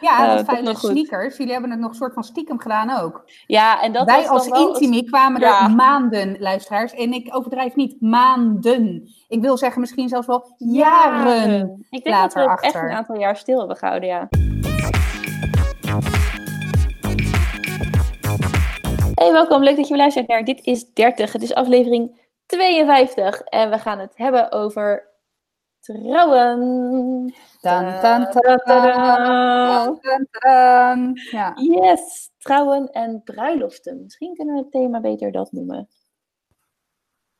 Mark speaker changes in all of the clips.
Speaker 1: Ja,
Speaker 2: Eh,
Speaker 1: dat
Speaker 2: toch
Speaker 1: veilige sneakers. Jullie hebben het nog een soort van stiekem gedaan ook.
Speaker 2: Ja, en dat
Speaker 1: Wij
Speaker 2: was
Speaker 1: als
Speaker 2: het-
Speaker 1: Intimi kwamen
Speaker 2: Ja.
Speaker 1: er maanden, luisteraars. En ik overdrijf niet, maanden. Ik wil zeggen misschien zelfs wel jaren.
Speaker 2: Ik denk
Speaker 1: later
Speaker 2: dat we echt een aantal jaar stil hebben gehouden, ja. Hey, welkom. Leuk dat je weer luistert naar Dit is 30. Het is aflevering 52. En we gaan het hebben over trouwen.
Speaker 1: Dan, dan, dan, dan, dan, dan. Ja.
Speaker 2: Yes, trouwen en bruiloften. Misschien kunnen we het thema beter dat noemen.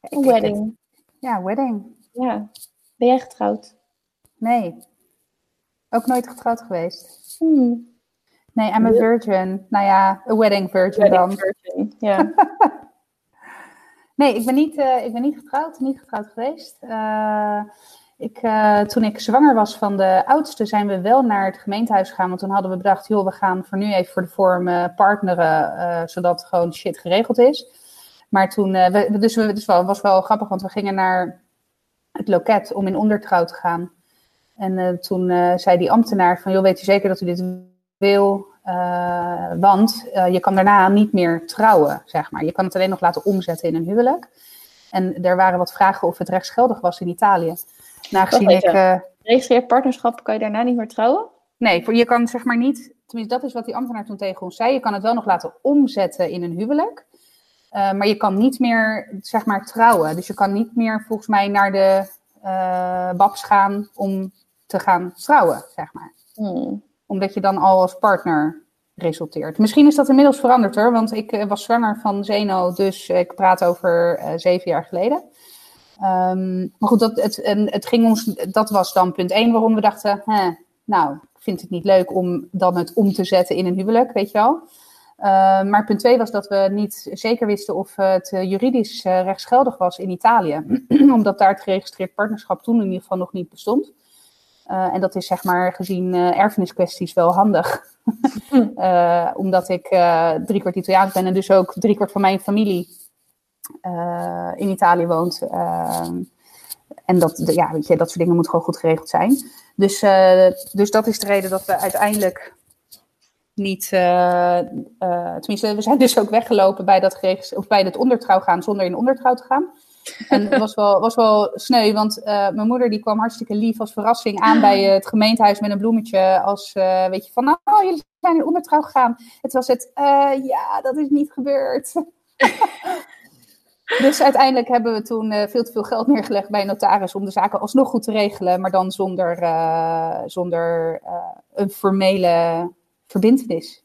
Speaker 2: Een wedding.
Speaker 1: Ja, wedding.
Speaker 2: Ja. Ben jij getrouwd?
Speaker 1: Nee. Ook nooit getrouwd geweest.
Speaker 2: Hmm.
Speaker 1: Nee, I'm a virgin. Nou ja, a wedding virgin dan.
Speaker 2: Wedding virgin. Ja.
Speaker 1: Nee, ik ben niet, eh, ik ben niet getrouwd, niet getrouwd geweest. Eh, ik, eh, toen ik zwanger was van de oudste, zijn we wel naar het gemeentehuis gegaan. Want toen hadden we bedacht, joh, we gaan voor nu even voor de vorm eh, partneren, eh, zodat gewoon shit geregeld is. Maar toen, we, dus het was wel, was wel grappig, want we gingen naar het loket om in ondertrouw te gaan. En toen zei die ambtenaar van, joh, weet je zeker dat u dit wil? Want je kan daarna niet meer trouwen, zeg maar. Je kan het alleen nog laten omzetten in een huwelijk. En er waren wat vragen of het rechtsgeldig was in Italië. Nagezien
Speaker 2: Wacht
Speaker 1: ik...
Speaker 2: even.
Speaker 1: eh,
Speaker 2: partnerschap kan je daarna niet meer trouwen?
Speaker 1: nee, je kan zeg maar niet... Tenminste, dat is wat die ambtenaar toen tegen ons zei. Je kan het wel nog laten omzetten in een huwelijk. Eh, maar je kan niet meer, zeg maar, trouwen. Dus je kan niet meer, volgens mij, naar de eh babs gaan om te gaan trouwen, zeg maar.
Speaker 2: Hmm.
Speaker 1: Omdat je dan al als partner resulteert. Misschien is dat inmiddels veranderd hoor, want ik eh, was zwanger van Zeno, dus ik praat over eh, zeven jaar geleden. Ehm, maar goed, dat, het, het ging ons, dat was dan punt één waarom we dachten, hè, nou, ik vind het niet leuk om dan het om te zetten in een huwelijk, weet je wel. Eh, maar punt twee was dat we niet zeker wisten of het eh, juridisch eh, rechtsgeldig was in Italië. Omdat daar het geregistreerd partnerschap toen in ieder geval nog niet bestond. Eh, en dat is zeg maar gezien eh, erfeniskwesties wel handig. Eh, omdat ik eh driekwart Italiaans ben en dus ook driekwart van mijn familie eh, in Italië woont. Eh, en dat, ja, weet je, dat soort dingen moet gewoon goed geregeld zijn. Dus, dus dat is de reden dat we uiteindelijk niet, tenminste, we zijn dus ook weggelopen bij dat, of bij dat ondertrouw gaan zonder in ondertrouw te gaan. En het was wel, was wel sneu, want eh, mijn moeder die kwam hartstikke lief als verrassing aan bij het gemeentehuis met een bloemetje. Als, eh, weet je, van nou, jullie zijn in ondertrouw gegaan. Het was het, eh, ja, dat is niet gebeurd. dus uiteindelijk hebben we toen veel te veel geld neergelegd bij een notaris om de zaken alsnog goed te regelen, maar dan zonder, zonder een formele verbintenis.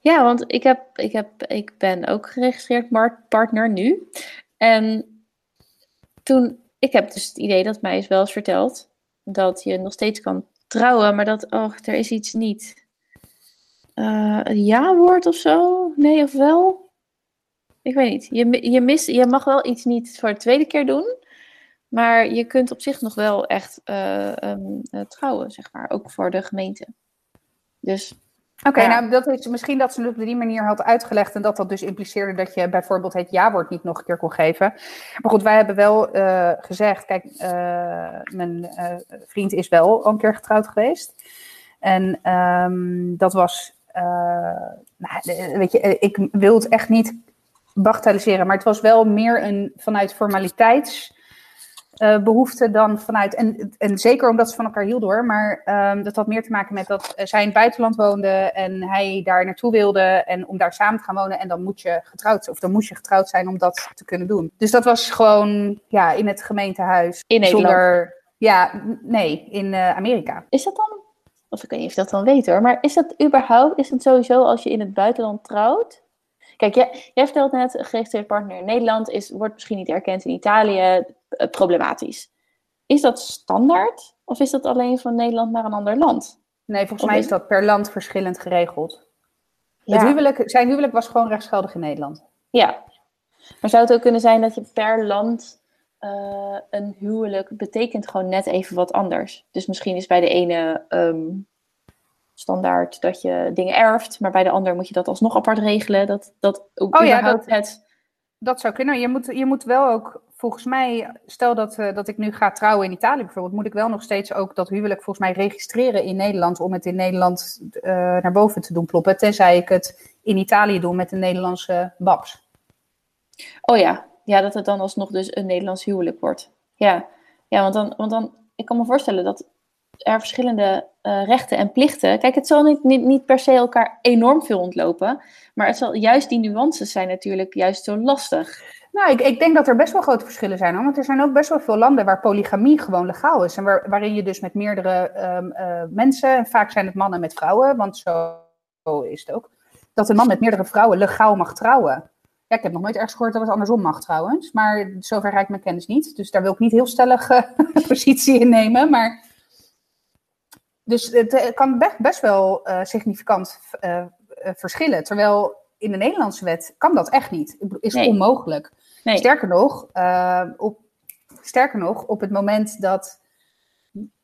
Speaker 2: Ja, want ik, heb, ik, heb, ik ben ook geregistreerd partner nu. En toen, ik heb dus het idee dat mij is wel eens verteld dat je nog steeds kan trouwen, maar dat, oh, er is iets niet. Eh, een ja-woord of zo? Nee, of wel? Ik weet niet. Je, je, je mag wel iets niet voor de tweede keer doen, maar je kunt op zich nog wel echt eh, ehm, eh, trouwen, zeg maar, ook voor de gemeente. Dus
Speaker 1: Oké,
Speaker 2: Ja.
Speaker 1: nou dat is misschien dat ze het op die manier had uitgelegd en dat dat dus impliceerde dat je bijvoorbeeld het ja-woord niet nog een keer kon geven. Maar goed, wij hebben wel eh, gezegd, kijk, eh, mijn eh, vriend is wel al een keer getrouwd geweest. En ehm, dat was, nou, weet je, ik wil het echt niet bagatelliseren, maar het was wel meer een vanuit formaliteits eh, behoefte dan vanuit. En, en zeker omdat ze van elkaar hielden hoor. Maar ehm, dat had meer te maken met dat eh, zij in het buitenland woonde en hij daar naartoe wilde. En om daar samen te gaan wonen. En dan moet je getrouwd of dan moest je getrouwd zijn om dat te kunnen doen. Dus dat was gewoon ja, in het gemeentehuis.
Speaker 2: In Nederland?
Speaker 1: Zonder, ja, nee, in eh, Amerika.
Speaker 2: Is dat dan, of ik weet niet of je dat dan weet hoor, maar is dat überhaupt, is het sowieso als je in het buitenland trouwt? Kijk, jij, jij vertelt net, een geregistreerd partner in Nederland is, wordt misschien niet erkend in Italië, problematisch. Is dat standaard of is dat alleen van Nederland naar een ander land?
Speaker 1: Nee, volgens mij
Speaker 2: is-
Speaker 1: dat per land verschillend geregeld.
Speaker 2: Ja.
Speaker 1: Het huwelijk, zijn huwelijk was gewoon rechtsgeldig in Nederland.
Speaker 2: Ja, maar zou het ook kunnen zijn dat je per land eh, een huwelijk betekent gewoon net even wat anders? Dus misschien is bij de ene ehm, standaard dat je dingen erft, maar bij de ander moet je dat alsnog apart regelen. Dat, dat ook
Speaker 1: Oh ja,
Speaker 2: überhaupt het...
Speaker 1: Dat zou kunnen. Je moet, je moet wel ook volgens mij, stel dat, uh, dat ik nu ga trouwen in Italië bijvoorbeeld, moet ik wel nog steeds ook dat huwelijk volgens mij registreren in Nederland om het in Nederland uh, naar boven te doen ploppen. Tenzij ik het in Italië doe met een Nederlandse babs.
Speaker 2: Oh ja, ja dat het dan alsnog dus een Nederlands huwelijk wordt. Ja, ja want, dan, want dan, ik kan me voorstellen dat er verschillende uh, rechten en plichten. Kijk, het zal niet, niet, niet per se elkaar enorm veel ontlopen, maar het zal, juist die nuances zijn natuurlijk juist zo lastig.
Speaker 1: Nou, ik, ik denk dat er best wel grote verschillen zijn. Hoor. Want er zijn ook best wel veel landen waar polygamie gewoon legaal is. En waar, waarin je dus met meerdere um, uh, mensen, en vaak zijn het mannen met vrouwen, want zo, is het ook, dat een man met meerdere vrouwen legaal mag trouwen. Ja, ik heb nog nooit ergens gehoord dat het andersom mag trouwens. Maar zover reikt mijn kennis niet. Dus daar wil ik niet heel stellig uh, positie in nemen. Maar... Dus het kan best, best wel uh, significant verschillen. Terwijl in de Nederlandse wet kan dat echt niet. Is nee. onmogelijk. Nee. Sterker, nog, uh, op, sterker nog, op het moment dat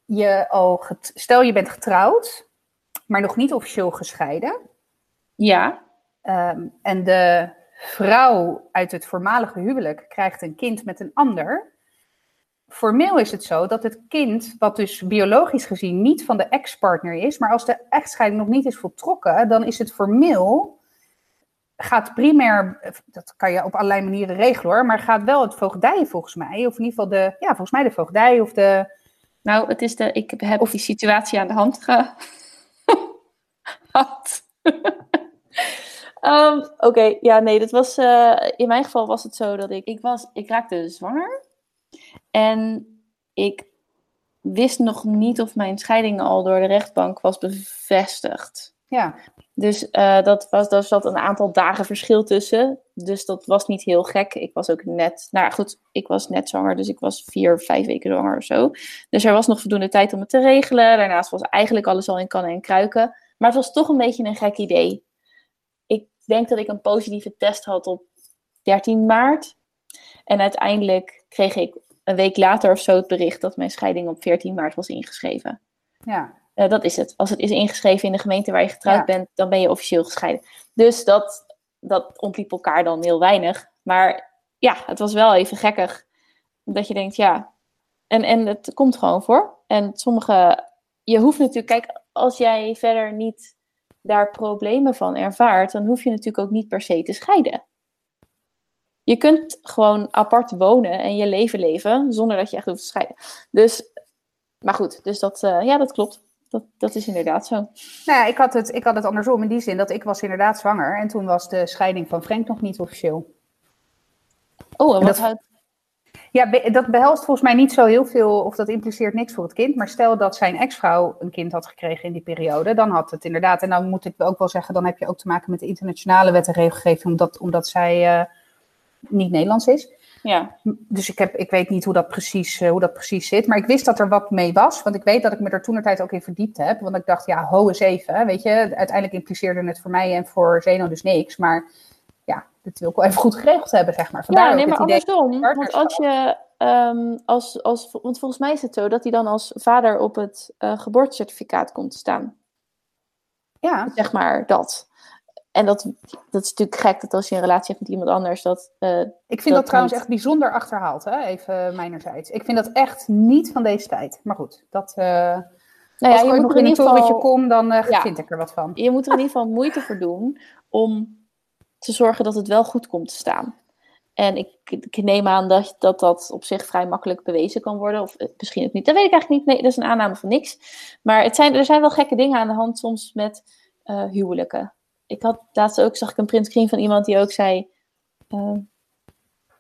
Speaker 1: je al... Stel je bent getrouwd, maar nog niet officieel gescheiden.
Speaker 2: Ja.
Speaker 1: Um, en de vrouw uit het voormalige huwelijk krijgt een kind met een ander. Formeel is het zo dat het kind, wat dus biologisch gezien niet van de ex-partner is, maar als de echtscheiding nog niet is voltrokken, dan is het formeel gaat primair, dat kan je op allerlei manieren regelen hoor, maar gaat wel het voogdij volgens mij, of in ieder geval de, ja, volgens mij de voogdij of de...
Speaker 2: Nou, het is de, ik heb of die situatie aan de hand gehad. um, Oké, okay, ja, nee, dat was, uh, in mijn geval was het zo dat ik, ik was, ik raakte zwanger en ik wist nog niet of mijn scheiding al door de rechtbank was bevestigd.
Speaker 1: Ja.
Speaker 2: Dus uh, dat was, daar zat een aantal dagen verschil tussen. Dus dat was niet heel gek. Ik was ook net, nou goed, ik was net zwanger, dus ik was vier, vijf weken zwanger of zo. Dus er was nog voldoende tijd om het te regelen. Daarnaast was eigenlijk alles al in kannen en kruiken. Maar het was toch een beetje een gek idee. Ik denk dat ik een positieve test had op 13 maart. En uiteindelijk kreeg ik een week later of zo het bericht dat mijn scheiding op 14 maart was ingeschreven.
Speaker 1: Ja.
Speaker 2: Uh, dat is het. Als het is ingeschreven in de gemeente waar je getrouwd ja. bent, dan ben je officieel gescheiden. Dus dat, dat ontliep elkaar dan heel weinig. Maar ja, het was wel even gekkig. Dat je denkt, ja. En, en het komt gewoon voor. En sommige. Je hoeft natuurlijk, kijk, als jij verder niet daar problemen van ervaart, dan hoef je natuurlijk ook niet per se te scheiden. Je kunt gewoon apart wonen en je leven leven zonder dat je echt hoeft te scheiden. Dus, maar goed, dus dat, uh, ja, dat klopt. Dat, dat is inderdaad zo. Nou
Speaker 1: ja, ik had, het, ik had het andersom in die zin dat ik was inderdaad zwanger. En toen was de scheiding van Frank nog niet officieel.
Speaker 2: Oh, en wat dat, houdt...
Speaker 1: Ja, dat behelst volgens mij niet zo heel veel, of dat impliceert niks voor het kind. Maar stel dat zijn ex-vrouw een kind had gekregen in die periode, dan had het inderdaad. En dan moet ik ook wel zeggen, dan heb je ook te maken met de internationale wet en regelgeving, omdat, omdat zij uh, niet Nederlands is.
Speaker 2: Ja.
Speaker 1: Dus ik, heb, ik weet niet hoe dat, precies, uh, hoe dat precies zit. Maar ik wist dat er wat mee was. Want ik weet dat ik me er toen tijd ook in verdiept heb. Want ik dacht, ja, ho eens even. Weet je, uiteindelijk impliceerde het voor mij en voor Zeno dus niks. Maar ja, dat wil ik wel even goed geregeld hebben, zeg maar.
Speaker 2: Vandaar ja, nee, maar andersom. Want als je, um, als, als, want volgens mij is het zo dat hij dan als vader op het uh, geboortecertificaat komt te staan.
Speaker 1: Ja.
Speaker 2: Zeg maar dat. En dat, dat is natuurlijk gek dat als je een relatie hebt met iemand anders. Dat, uh,
Speaker 1: ik vind dat, dat trouwens niet... echt bijzonder achterhaald, hè? even mijnerzijds. Ik vind dat echt niet van deze tijd. Maar goed, dat. Uh, nou ja, als ik je nog in een torentje kom, dan uh, ja, vind ik er wat van.
Speaker 2: Je moet er in ieder geval moeite voor doen om te zorgen dat het wel goed komt te staan. En ik, ik neem aan dat, dat dat op zich vrij makkelijk bewezen kan worden. Of misschien ook niet. Dat weet ik eigenlijk niet. Nee, dat is een aanname van niks. Maar het zijn, er zijn wel gekke dingen aan de hand soms met huwelijken ik had laatst ook, zag ik een printscreen van iemand die ook zei. Uh,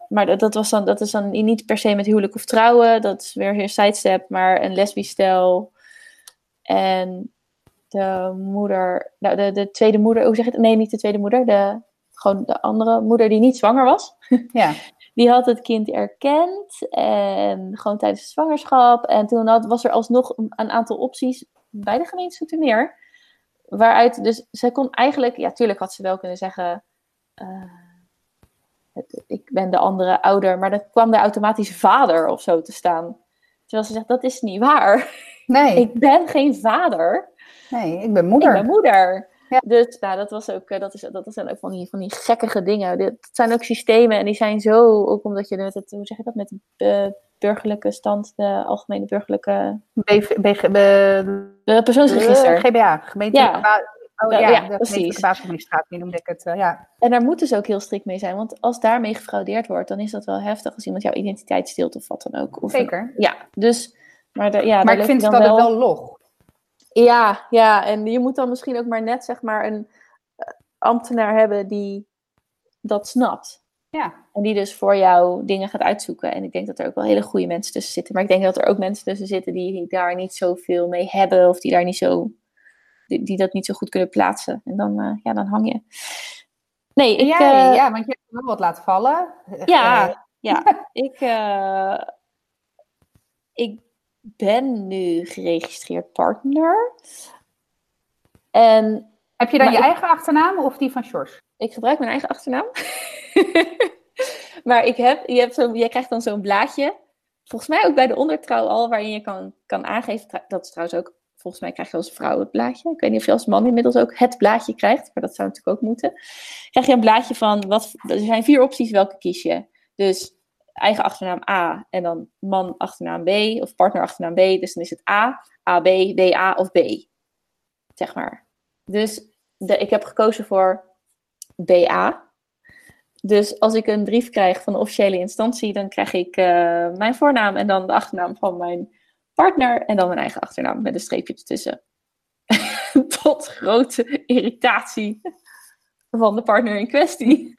Speaker 2: maar dat, dat, was dan, dat is dan niet per se met huwelijk of trouwen. Dat is weer een sidestep, maar een lesbisch stel. En de moeder, nou de, de tweede moeder, hoe zeg je het? Nee, niet de tweede moeder. De, gewoon de andere moeder die niet zwanger was.
Speaker 1: Ja.
Speaker 2: Die had het kind erkend. En gewoon tijdens de zwangerschap. En toen had, was er alsnog een, een aantal opties bij de gemeente Zoetermeer waaruit, dus zij kon eigenlijk, ja, tuurlijk had ze wel kunnen zeggen, uh, het, ik ben de andere ouder, maar dan kwam er automatisch vader of zo te staan. Terwijl ze zegt, dat is niet waar.
Speaker 1: Nee.
Speaker 2: ik ben geen vader.
Speaker 1: Nee, ik ben moeder.
Speaker 2: Ik ben moeder. Ja. Dus nou, dat was ook, dat, is, dat zijn ook van die, van die gekkige dingen. Dit zijn ook systemen en die zijn zo, ook omdat je met het, hoe zeg je dat, met de burgerlijke stand, de algemene burgerlijke...
Speaker 1: de
Speaker 2: persoonsregister.
Speaker 1: GBA, gemeentelijke
Speaker 2: ja.
Speaker 1: Oh ja, ja de precies. basisadministratie noemde ik het, uh, ja.
Speaker 2: En daar moeten ze ook heel strikt mee zijn, want als daarmee gefraudeerd wordt, dan is dat wel heftig als iemand jouw identiteit steelt of wat dan ook. Of
Speaker 1: Zeker.
Speaker 2: ja, dus... Maar, de, ja,
Speaker 1: maar ik vind dat wel... wel log.
Speaker 2: Ja, ja, en je moet dan misschien ook maar net zeg maar een eh, ambtenaar hebben die dat snapt.
Speaker 1: Ja.
Speaker 2: En die dus voor jou dingen gaat uitzoeken. En ik denk dat er ook wel hele goede mensen tussen zitten. Maar ik denk dat er ook mensen tussen zitten die daar niet zoveel mee hebben. Of die daar niet zo die, die dat niet zo goed kunnen plaatsen. En dan, uh, ja, dan hang je. Nee, ik...
Speaker 1: Ja, uh, ja, want je hebt wel wat laten vallen.
Speaker 2: Ja, uh, ja. ik, ik ben nu geregistreerd partner. En...
Speaker 1: Heb je dan je ik, eigen achternaam of die van Sjors?
Speaker 2: Ik gebruik mijn eigen achternaam. maar ik heb, je hebt zo, jij krijgt dan zo'n blaadje. Volgens mij ook bij de ondertrouw al, waarin je kan, kan aangeven. Dat is trouwens ook volgens mij krijg je als vrouw het blaadje. Ik weet niet of je als man inmiddels ook het blaadje krijgt, maar dat zou natuurlijk ook moeten. Krijg je een blaadje van, wat, er zijn vier opties, welke kies je? Dus eigen achternaam A en dan man achternaam B of partner achternaam B. Dus dan is het A, AB, BA of B. Zeg maar. Dus de, ik heb gekozen voor BA. Dus als ik een brief krijg van de officiële instantie, dan krijg ik uh, mijn voornaam en dan de achternaam van mijn partner en dan mijn eigen achternaam met een streepje ertussen. Tot grote irritatie van de partner in kwestie.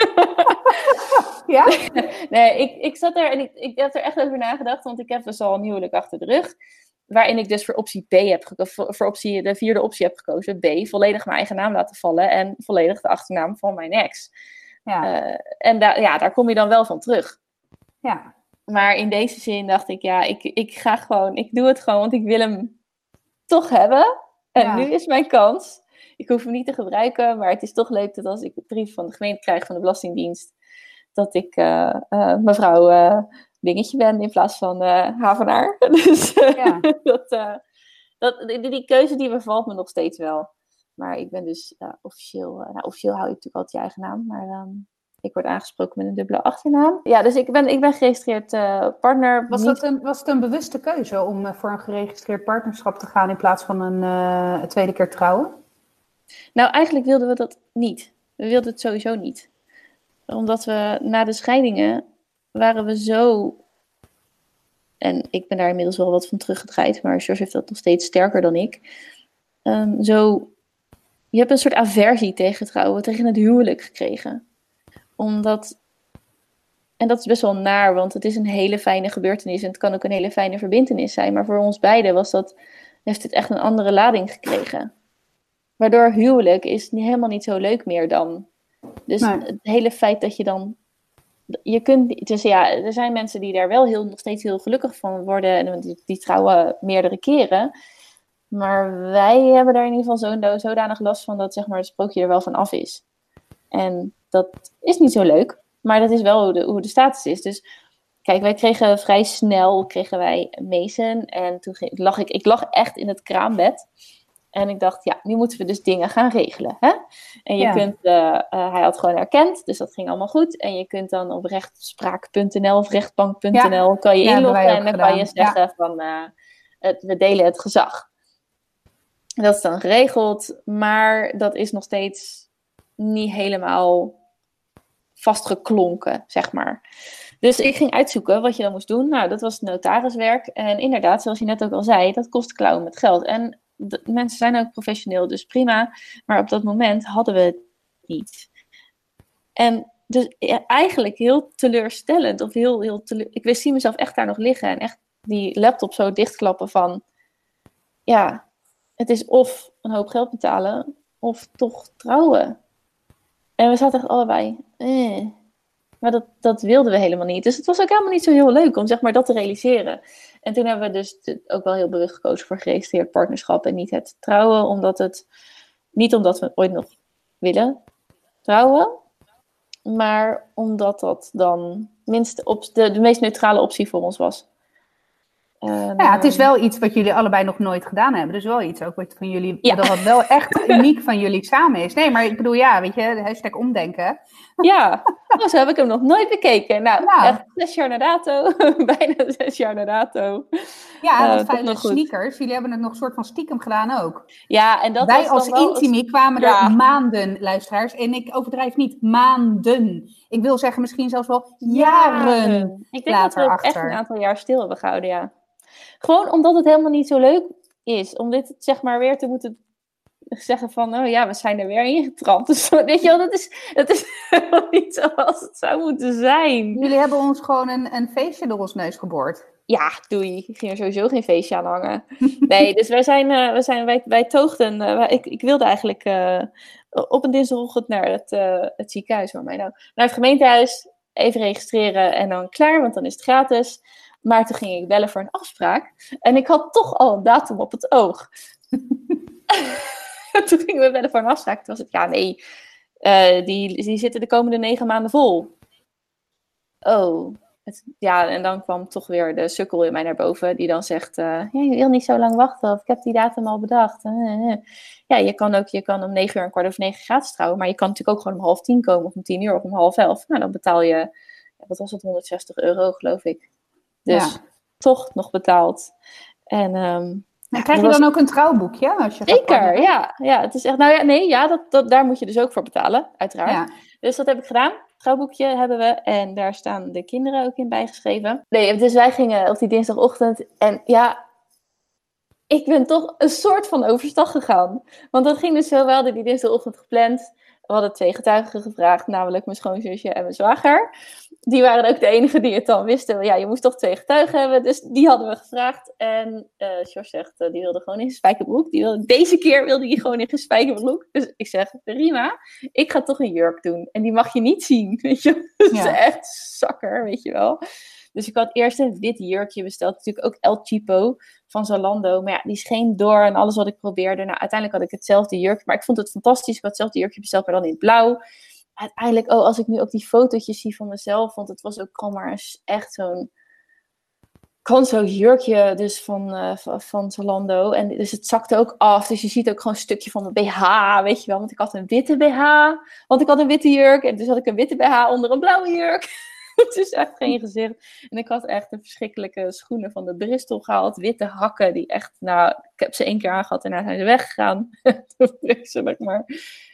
Speaker 1: ja?
Speaker 2: nee, ik, ik zat er en ik, ik heb er echt over nagedacht, want ik heb dus al een huwelijk achter de rug. Waarin ik dus voor optie B heb gekozen, voor optie, de vierde optie heb gekozen. B, volledig mijn eigen naam laten vallen en volledig de achternaam van mijn ex.
Speaker 1: Ja.
Speaker 2: Uh, en da ja, daar kom je dan wel van terug.
Speaker 1: Ja.
Speaker 2: Maar in deze zin dacht ik, ja, ik, ik ga gewoon, ik doe het gewoon, want ik wil hem toch hebben. En ja. nu is mijn kans. Ik hoef hem niet te gebruiken, maar het is toch leuk dat als ik een brief van de gemeente krijg van de Belastingdienst, dat ik uh, uh, mevrouw Dingetje ben in plaats van Havenaar. dus ja. dat, dat, die, die, keuze die bevalt me nog steeds wel. Maar ik ben dus officieel, nou, officieel hou ik natuurlijk altijd je eigen naam, maar um, ik word aangesproken met een dubbele achternaam. Ja, dus ik ben, ik ben geregistreerd partner.
Speaker 1: Was, niet... dat een, was het een bewuste keuze om voor een geregistreerd partnerschap te gaan in plaats van een tweede keer trouwen?
Speaker 2: Nou, eigenlijk wilden we dat niet. We wilden het sowieso niet. Omdat we na de scheidingen waren we zo. En ik ben daar inmiddels wel wat van teruggedraaid, maar George heeft dat nog steeds sterker dan ik. Um, zo. Je hebt een soort aversie tegen trouwen, tegen het huwelijk gekregen omdat. En dat is best wel naar, want het is een hele fijne gebeurtenis en het kan ook een hele fijne verbindenis zijn. Maar voor ons beiden was dat, heeft het echt een andere lading gekregen. Waardoor huwelijk is helemaal niet zo leuk meer dan. Dus het hele feit dat je dan. Je kunt, dus ja, er zijn mensen die daar wel heel, nog steeds heel gelukkig van worden en die, trouwen meerdere keren. Maar wij hebben daar in ieder geval zo, zodanig last van dat zeg maar, het sprookje er wel van af is. En dat is niet zo leuk, maar dat is wel hoe de, hoe de status is. Dus kijk, wij kregen vrij snel kregen wij Mason en toen lag ik, ik lag echt in het kraambed. En ik dacht, ja, nu moeten we dus dingen gaan regelen. Hè? En je
Speaker 1: Ja.
Speaker 2: kunt, eh, eh, hij had gewoon erkend, dus dat ging allemaal goed. En je kunt dan op rechtspraak.nl of rechtbank.nl kan je
Speaker 1: Ja,
Speaker 2: inloggen en dan kan je zeggen van, eh, het, we delen het gezag. Dat is dan geregeld, maar dat is nog steeds niet helemaal vastgeklonken, zeg maar. Dus ik ging uitzoeken wat je dan moest doen. Nou, dat was notariswerk. En inderdaad, zoals je net ook al zei, dat kost klauwen met geld. En mensen zijn ook professioneel, dus prima. Maar op dat moment hadden we het niet. En dus eigenlijk heel teleurstellend. Of heel, heel. Ik wist zie mezelf echt daar nog liggen. En echt die laptop zo dichtklappen van... Ja, het is of een hoop geld betalen... of toch trouwen. En we zaten echt allebei... Eh. Maar dat, dat wilden we helemaal niet. Dus het was ook helemaal niet zo heel leuk om zeg maar, dat te realiseren. En toen hebben we dus ook wel heel bewust gekozen voor geregistreerd partnerschap en niet het trouwen. Omdat het, niet omdat we ooit nog willen trouwen, maar omdat dat dan minst op de meest neutrale optie voor ons was.
Speaker 1: Nou ja, het is wel iets wat jullie allebei nog nooit gedaan hebben. Dus wel iets ook wat van jullie, ja. dat wat wel echt uniek van jullie samen is. Nee, maar ik bedoel, ja, weet je, de hashtag omdenken.
Speaker 2: Ja, oh, zo heb ik hem nog nooit bekeken. Nou, nou. echt zes jaar na dato. Bijna zes jaar na dato.
Speaker 1: Ja, uh, dat fijne sneakers. Jullie hebben het nog soort van stiekem gedaan ook.
Speaker 2: Ja, en dat
Speaker 1: Wij als Intimi kwamen er maanden, luisteraars. En ik overdrijf niet, maanden. Ik wil zeggen misschien zelfs wel jaren,
Speaker 2: Ik denk dat we achter. echt een aantal jaar stil hebben gehouden, ja. Gewoon omdat het helemaal niet zo leuk is. Om dit zeg maar weer te moeten zeggen van, oh ja, we zijn er weer ingetrapt. Dus weet je wel, dat is, dat is helemaal niet zoals het zou moeten zijn.
Speaker 1: Jullie hebben ons gewoon een, een feestje door ons neus geboord.
Speaker 2: Ja, doei. Ik ging er sowieso geen feestje aan hangen. Nee, dus wij zijn, uh, wij, zijn wij, wij toogden. Uh, ik, ik wilde eigenlijk uh, op een dinsdagochtend naar het, het ziekenhuis. Waar mij nou, naar het gemeentehuis. Even registreren en dan klaar, want dan is het gratis. Maar toen ging ik bellen voor een afspraak. En ik had toch al een datum op het oog. toen gingen we bellen voor een afspraak. Toen was het, ja nee, uh, die, die zitten de komende negen maanden vol. Oh, het, ja, en dan kwam toch weer de sukkel in mij naar boven. Die dan zegt, uh, ja, je wil niet zo lang wachten. Of ik heb die datum al bedacht. Uh, ja, je kan ook je kan om negen uur en kwart over negen gratis trouwen. Maar je kan natuurlijk ook gewoon om half tien komen. Of om tien uur of om half elf. Nou, dan betaal je, wat was het, 160 euro geloof ik. Dus ja. toch nog betaald. En um,
Speaker 1: en krijg je dan ook een trouwboekje? Als je
Speaker 2: Zeker, ja, ja. Het is echt, nou ja, nee, ja, dat, dat, daar moet je dus ook voor betalen, uiteraard. Dus dat heb ik gedaan. Trouwboekje hebben we en daar staan de kinderen ook in bijgeschreven. Nee, dus wij gingen op die dinsdagochtend en ja, ik ben toch een soort van overstag gegaan. Want dat ging dus zo wel, die dinsdagochtend gepland. We hadden twee getuigen gevraagd, namelijk mijn schoonzusje en mijn zwager. Die waren ook de enige die het dan wisten. Ja, je moest toch twee getuigen hebben. Dus die hadden we gevraagd. En uh, George zegt, uh, die wilde gewoon in zijn spijkerbroek. Die wilde, deze keer wilde hij gewoon in zijn spijkerbroek. Dus ik zeg, prima, ik ga toch een jurk doen. En die mag je niet zien, weet je. Dat is echt zakker, weet je wel. Dus ik had eerst een wit jurkje besteld. Natuurlijk ook El Chipo van Zalando. Maar ja, die scheen door en alles wat ik probeerde. Nou, uiteindelijk had ik hetzelfde jurkje. Maar ik vond het fantastisch. Ik had hetzelfde jurkje besteld, maar dan in blauw. Uiteindelijk, oh, als ik nu ook die fotootjes zie van mezelf. Want het was ook gewoon maar echt zo'n gewoon zo'n jurkje dus van, uh, van Zalando. En dus het zakte ook af. Dus je ziet ook gewoon een stukje van mijn BH, weet je wel. Want ik had een witte BH. Want ik had een witte jurk. En dus had ik een witte BH onder een blauwe jurk. het is echt geen gezicht. En ik had echt de verschrikkelijke schoenen van de Bristol gehaald. Witte hakken, die echt, nou, ik heb ze één keer aangehad en daarna zijn ze weggegaan. Vreselijk, maar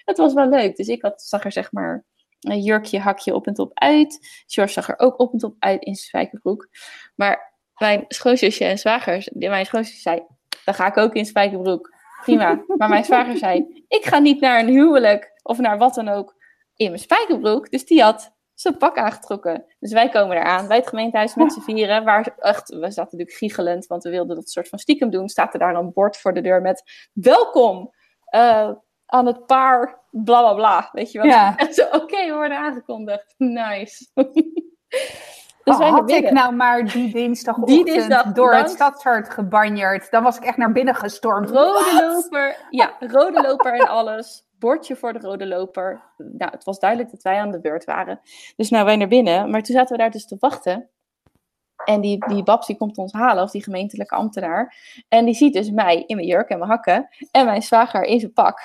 Speaker 2: het was wel leuk. Dus ik had, zag er zeg maar een jurkje, hakje op en top uit. George zag er ook op en top uit in zijn spijkerbroek. Maar mijn schoonzusje en zwagers, mijn schoonzusje zei, dan ga ik ook in spijkerbroek. Prima. Maar mijn zwager zei, ik ga niet naar een huwelijk of naar wat dan ook in mijn spijkerbroek. Dus die had zijn pak aangetrokken. Dus wij komen eraan bij het gemeentehuis met z'n vieren. Waar echt, we zaten natuurlijk giechelend, want we wilden dat soort van stiekem doen. Staat er daar een bord voor de deur met welkom uh, aan het paar bla bla bla. Weet je wel? Ja. En zo, oké, we worden aangekondigd. Nice.
Speaker 1: Dus oh, had ik nou maar die dinsdagochtend die dinsdag door het stadshart gebanjerd, dan was ik echt naar binnen gestormd.
Speaker 2: Rode loper, ja, rode loper en alles bordje voor de rode loper. Nou, het was duidelijk dat wij aan de beurt waren. Dus nou, wij naar binnen. Maar toen zaten we daar dus te wachten. En die, die Babs die komt ons halen, of die gemeentelijke ambtenaar. En die ziet dus mij in mijn jurk en mijn hakken. En mijn zwager in zijn pak.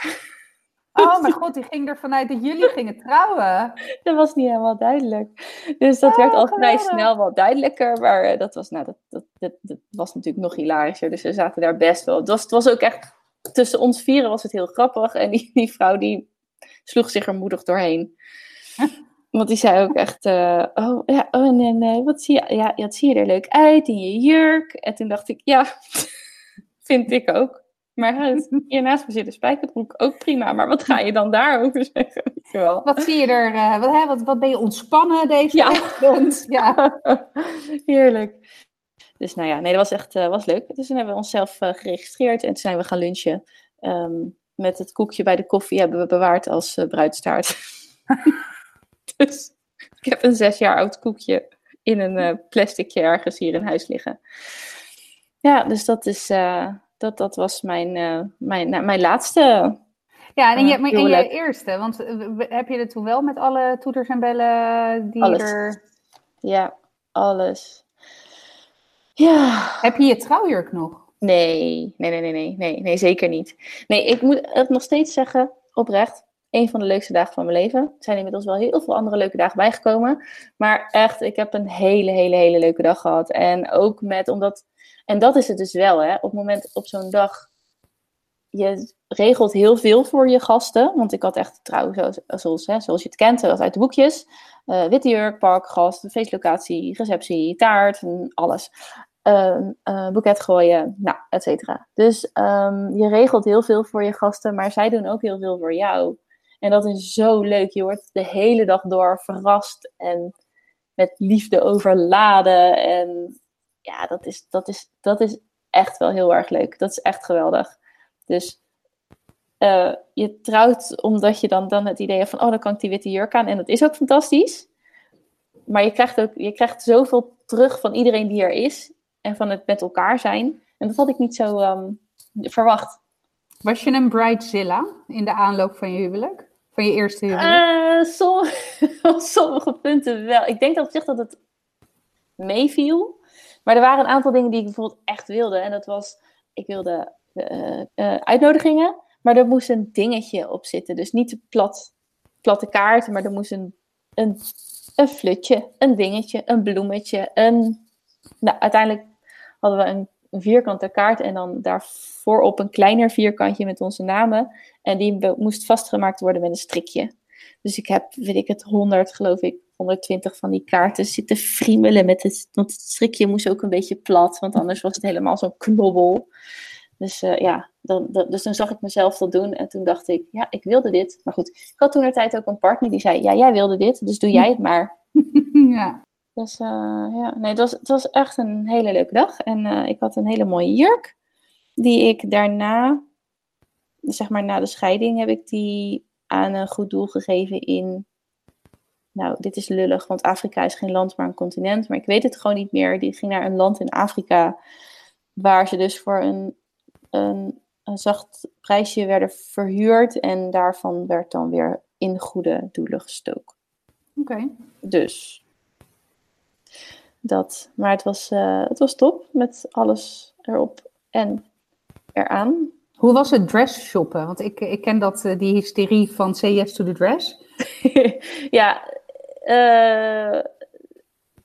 Speaker 1: Oh mijn god, die ging ervan uit dat jullie gingen trouwen.
Speaker 2: Dat was niet helemaal duidelijk. Dus dat werd al vrij snel wel duidelijker. Maar eh, dat was, nou, dat, dat, dat, dat, was natuurlijk nog hilarischer. Dus we zaten daar best wel. Het was, het was ook echt tussen ons vieren was het heel grappig. En die, die vrouw die sloeg zich er moedig doorheen. Want die zei ook echt, uh, oh ja, oh nee, nee, wat zie je, ja, wat zie je er leuk uit in je jurk. En toen dacht ik, ja, vind ik ook. Maar hier naast me zit een spijkerbroek, ook prima. Maar wat ga je dan daarover zeggen?
Speaker 1: Wel. Wat zie je er, uh, wat, hè, wat, wat ben je ontspannen deze ja. ochtend?
Speaker 2: Ja, heerlijk. Dus nou ja, nee, dat was echt uh, was leuk. Dus toen hebben we onszelf uh, geregistreerd en toen zijn we gaan lunchen. Um, met het koekje bij de koffie hebben we bewaard als uh, bruidstaart. dus ik heb een zes jaar oud koekje in een plasticje ergens hier in huis liggen. Ja, dus dat, is, dat, dat was mijn, mijn, nou, mijn laatste.
Speaker 1: Ja, en, je, maar, en je eerste, want heb je het toen wel met alle toeters en bellen die
Speaker 2: alles.
Speaker 1: er...
Speaker 2: Ja, alles. Ja.
Speaker 1: Heb je je trouwjurk nog?
Speaker 2: Nee, nee, nee, nee, nee, nee, nee, zeker niet. Nee, ik moet het nog steeds zeggen, oprecht, een van de leukste dagen van mijn leven. Er zijn inmiddels wel heel veel andere leuke dagen bijgekomen. Maar echt, ik heb een hele, hele, hele leuke dag gehad. En ook met, omdat, en dat is het dus wel, hè, op het moment op zo'n dag, je regelt heel veel voor je gasten. Want ik had echt trouw, zoals, zoals, hè, zoals je het kent, zoals uit de boekjes. Uh, witte jurk, park, gast, feestlocatie, receptie, taart, alles. Um, uh, boeket gooien, nou, et cetera. Dus um, je regelt heel veel voor je gasten, maar zij doen ook heel veel voor jou. En dat is zo leuk. Je wordt de hele dag door verrast en met liefde overladen. En ja, dat is, dat is, dat is echt wel heel erg leuk. Dat is echt geweldig. Dus uh, je trouwt omdat je dan, dan het idee hebt van, oh, dan kan ik die witte jurk aan. En dat is ook fantastisch. Maar je krijgt ook je krijgt zoveel terug van iedereen die er is. En van het met elkaar zijn. En dat had ik niet zo um, verwacht.
Speaker 1: Was je een bridezilla in de aanloop van je huwelijk? Van je eerste huwelijk?
Speaker 2: Uh, som, op sommige punten wel. Ik denk dat zich dat het meeviel. Maar er waren een aantal dingen die ik bijvoorbeeld echt wilde. En dat was, ik wilde uh, uh, uitnodigingen. Maar er moest een dingetje op zitten. Dus niet plat, platte kaart, maar er moest een, een, een flutje, een dingetje, een bloemetje. Een... Nou, uiteindelijk hadden we een, een vierkante kaart en dan daarvoor op een kleiner vierkantje met onze namen. En die moest vastgemaakt worden met een strikje. Dus ik heb, weet ik het, 100 geloof ik, 120 van die kaarten zitten friemelen met het, want het strikje moest ook een beetje plat, want anders was het helemaal zo'n knobbel. Dus uh, ja, dan, dan, dus toen zag ik mezelf dat doen en toen dacht ik, ja, ik wilde dit. Maar goed, ik had toen er tijd ook een partner die zei, ja, jij wilde dit, dus doe jij het maar.
Speaker 1: ja.
Speaker 2: Dus uh, ja, nee, het was, het was echt een hele leuke dag. En uh, ik had een hele mooie jurk, die ik daarna, zeg maar na de scheiding, heb ik die aan een goed doel gegeven in, nou, dit is lullig, want Afrika is geen land, maar een continent. Maar ik weet het gewoon niet meer. Die ging naar een land in Afrika, waar ze dus voor een een, een zacht prijsje werden verhuurd en daarvan werd dan weer in goede doelen gestoken.
Speaker 1: Oké. Okay.
Speaker 2: Dus dat. Maar het was, uh, het was top met alles erop en eraan.
Speaker 1: Hoe was het dress shoppen? Want ik, ik ken dat, uh, die hysterie van say yes to the dress.
Speaker 2: ja, uh,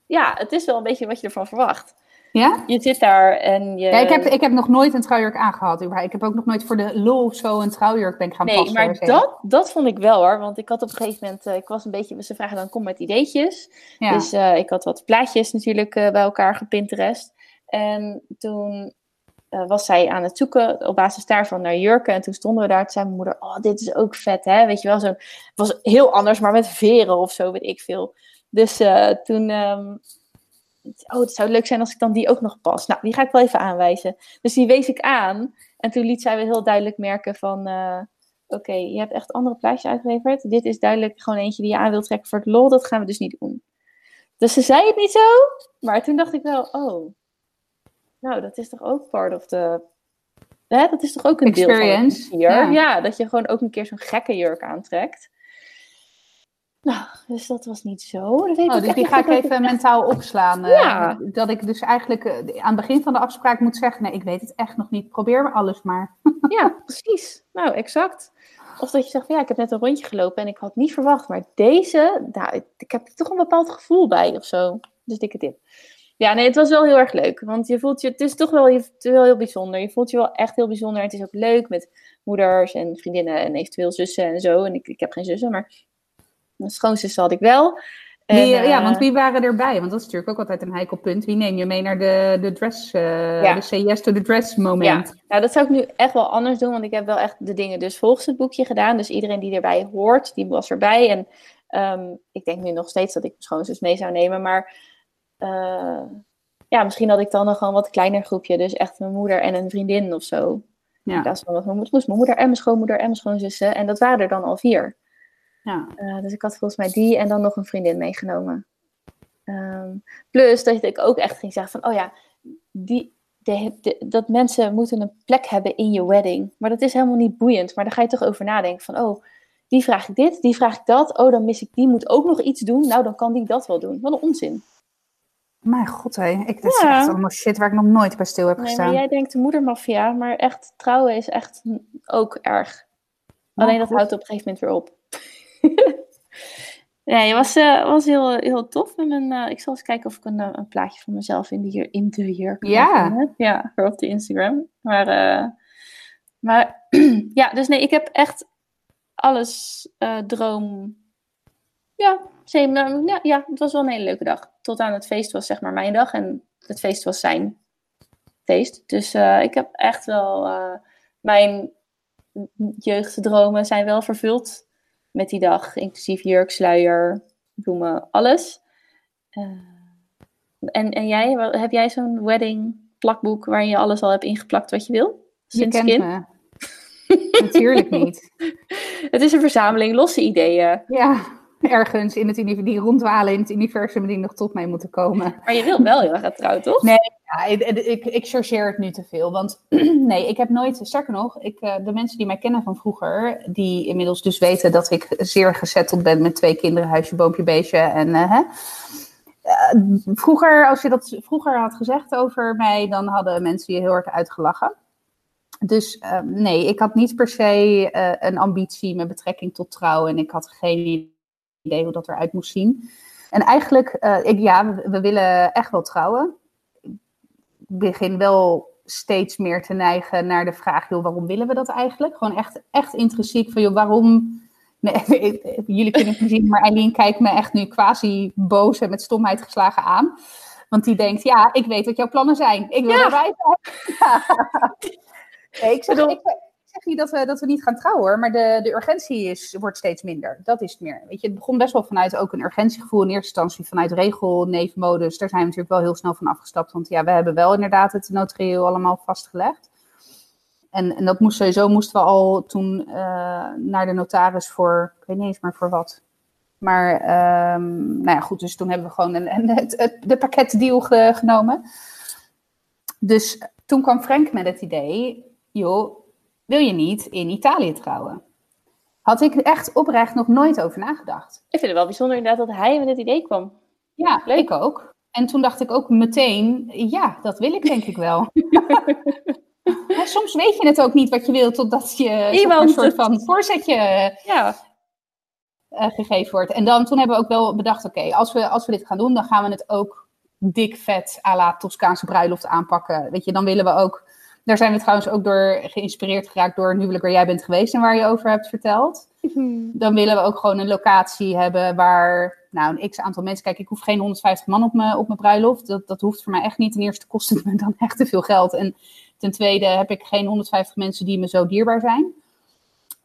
Speaker 2: ja, het is wel een beetje wat je ervan verwacht.
Speaker 1: Ja?
Speaker 2: Je zit daar en je...
Speaker 1: Ja, ik heb, ik heb nog nooit een trouwjurk aangehad. Ik heb ook nog nooit voor de lol of zo een trouwjurk ben gaan
Speaker 2: nee,
Speaker 1: passen.
Speaker 2: Nee, maar dat, dat vond ik wel hoor. Want ik had op een gegeven moment... Uh, ik was een beetje... Ze vragen dan, kom met ideetjes. Ja. Dus uh, ik had wat plaatjes natuurlijk uh, bij elkaar gepinterest. En toen was zij aan het zoeken op basis daarvan naar jurken. En toen stonden we daar. Toen zei mijn moeder, oh, dit is ook vet hè. Weet je wel, zo'n... was heel anders, maar met veren of zo, weet ik veel. Dus toen... Um, oh, het zou leuk zijn als ik dan die ook nog pas. Nou, die ga ik wel even aanwijzen. Dus die wees ik aan. En toen liet zij weer heel duidelijk merken van... Uh, Oké, okay, je hebt echt andere plaatjes uitgeleverd. Dit is duidelijk gewoon eentje die je aan wilt trekken voor het lol. Dat gaan we dus niet doen. Dus ze zei het niet zo. Maar toen dacht ik wel, oh... Nou, dat is toch ook part of the... Hè, dat is toch ook een
Speaker 1: Experience.
Speaker 2: deel van het ja. ja, dat je gewoon ook een keer zo'n gekke jurk aantrekt. Nou, dus dat was niet zo. Dat weet
Speaker 1: oh,
Speaker 2: ik
Speaker 1: dus die ga ik even mentaal opslaan.
Speaker 2: Ja.
Speaker 1: Uh, dat ik dus eigenlijk uh, aan het begin van de afspraak moet zeggen: nee, ik weet het echt nog niet. Probeer alles maar.
Speaker 2: ja, precies. Nou, exact. Of dat je zegt: ja, ik heb net een rondje gelopen en ik had niet verwacht, maar deze, nou, ik heb er toch een bepaald gevoel bij of zo. Dus dikke tip. Ja, nee, het was wel heel erg leuk. Want je voelt je, het is toch wel, je, het is wel heel bijzonder. Je voelt je wel echt heel bijzonder. Het is ook leuk met moeders en vriendinnen en eventueel zussen en zo. En ik, ik heb geen zussen, maar mijn schoonzus had ik wel.
Speaker 1: En, wie, ja, want wie waren erbij? Want dat is natuurlijk ook altijd een heikel punt. Wie neem je mee naar de, de dress, uh, ja. de say yes to the dress moment?
Speaker 2: Ja, nou dat zou ik nu echt wel anders doen, want ik heb wel echt de dingen dus volgens het boekje gedaan. Dus iedereen die erbij hoort, die was erbij. En um, ik denk nu nog steeds dat ik mijn schoonzus mee zou nemen, maar uh, ja, misschien had ik dan nog een wat kleiner groepje. Dus echt mijn moeder en een vriendin of zo. Ja. Dat is wel wat mijn moeder, mijn moeder en mijn schoonmoeder en mijn schoonzussen. En dat waren er dan al vier.
Speaker 1: Ja.
Speaker 2: Uh, dus ik had volgens mij die en dan nog een vriendin meegenomen. Um, plus dat ik ook echt ging zeggen van, oh ja, die, de, de, dat mensen moeten een plek hebben in je wedding. Maar dat is helemaal niet boeiend. Maar daar ga je toch over nadenken van, oh, die vraag ik dit, die vraag ik dat. Oh, dan mis ik die, moet ook nog iets doen. Nou, dan kan die dat wel doen. Wat een onzin.
Speaker 1: Mijn god, hé. Ik, dit is echt allemaal shit waar ik nog nooit bij stil heb
Speaker 2: Nee,
Speaker 1: gestaan.
Speaker 2: maar jij denkt de moedermafia, maar echt trouwen is echt ook erg. Alleen dat houdt op een gegeven moment weer op. nee, het was, eh, was heel, heel tof. Met mijn, eh, ik zal eens kijken of ik een, eh, een plaatje van mezelf in de, jur- in de jurk kan
Speaker 1: Ja.
Speaker 2: vinden. Ja, voor op de Instagram. Maar, maar ja, dus nee, ik heb echt alles droom. Ja, ja, ja, het was wel een hele leuke dag. Tot aan het feest was zeg maar mijn dag en het feest was zijn feest. Dus ik heb echt wel eh, mijn jeugddromen zijn wel vervuld met die dag, inclusief jurk, sluier, bloemen, alles. Eh, en, en jij, heb jij zo'n wedding plakboek waar je alles al hebt ingeplakt wat je wil?
Speaker 1: Je
Speaker 2: Sinds
Speaker 1: kent
Speaker 2: kind?
Speaker 1: me. Natuurlijk niet.
Speaker 2: Het is een verzameling losse ideeën.
Speaker 1: Ja, ergens in het universum, die rondwalen in het universum die nog tot mij moeten komen.
Speaker 2: Maar je wilt wel heel erg trouwen, toch?
Speaker 1: Nee. Ja, ik, ik, ik chargeer het nu te veel. Want nee, ik heb nooit, sterker nog, ik, eh, de mensen die mij kennen van vroeger, die inmiddels dus weten dat ik zeer gezetteld ben met twee kinderen, huisje, boompje, beestje. En eh, hè. Eh, vroeger, als je dat vroeger had gezegd over mij, dan hadden mensen je heel erg uitgelachen. Dus nee, ik had niet per se een ambitie met betrekking tot trouwen. En ik had geen idee hoe dat eruit moest zien. En eigenlijk, eh, ik, ja, we, we willen echt wel trouwen. Ik begin wel steeds meer te neigen naar de vraag, joh, waarom willen we dat eigenlijk? Gewoon echt, echt intrinsiek van, joh, waarom... Nee, jullie kunnen het niet zien, maar Eileen kijkt me echt nu quasi boos en met stomheid geslagen aan. Want die denkt, ja, ik weet wat jouw plannen zijn. Ik wil
Speaker 2: Ja.
Speaker 1: erbij zijn. Ja. Nee, ik, zeg, ik zeg niet dat we, dat we niet gaan trouwen, hoor, maar de, de urgentie is, wordt steeds minder. Dat is het meer. Weet je, het begon best wel vanuit ook een urgentiegevoel in eerste instantie, vanuit regel, neefmodus. Daar zijn we natuurlijk wel heel snel van afgestapt, want ja, we hebben wel inderdaad het notarieel allemaal vastgelegd. En, en dat moest sowieso, moesten we al toen eh, naar de notaris voor, ik weet niet eens meer voor wat. Maar, ehm, nou ja, goed, dus toen hebben we gewoon een, een, het, het, de pakketdeal ge- genomen. Dus toen kwam Frank met het idee, joh, wil je niet in Italië trouwen? Had ik echt oprecht nog nooit over nagedacht.
Speaker 2: Ik vind het wel bijzonder inderdaad dat hij met het idee kwam.
Speaker 1: Ja,
Speaker 2: Leuk.
Speaker 1: ik ook. En toen dacht ik ook meteen, ja, dat wil ik denk ik wel. Maar soms weet je het ook niet wat je wil, totdat je
Speaker 2: Iemand
Speaker 1: een soort van voorzetje
Speaker 2: Ja,
Speaker 1: eh, gegeven wordt. En dan, toen hebben we ook wel bedacht, oké, als, we, als we dit gaan doen, dan gaan we het ook dik vet à la Toscaanse bruiloft aanpakken. Weet je, dan willen we ook, daar zijn we trouwens ook door geïnspireerd geraakt door een huwelijk waar jij bent geweest en waar je over hebt verteld. Dan willen we ook gewoon een locatie hebben waar, nou, een x aantal mensen, kijk, ik hoef geen 150 man op mijn, op mijn bruiloft. Dat, dat hoeft voor mij echt niet. Ten eerste kost het me dan echt te veel geld. En ten tweede heb ik geen 150 mensen die me zo dierbaar zijn.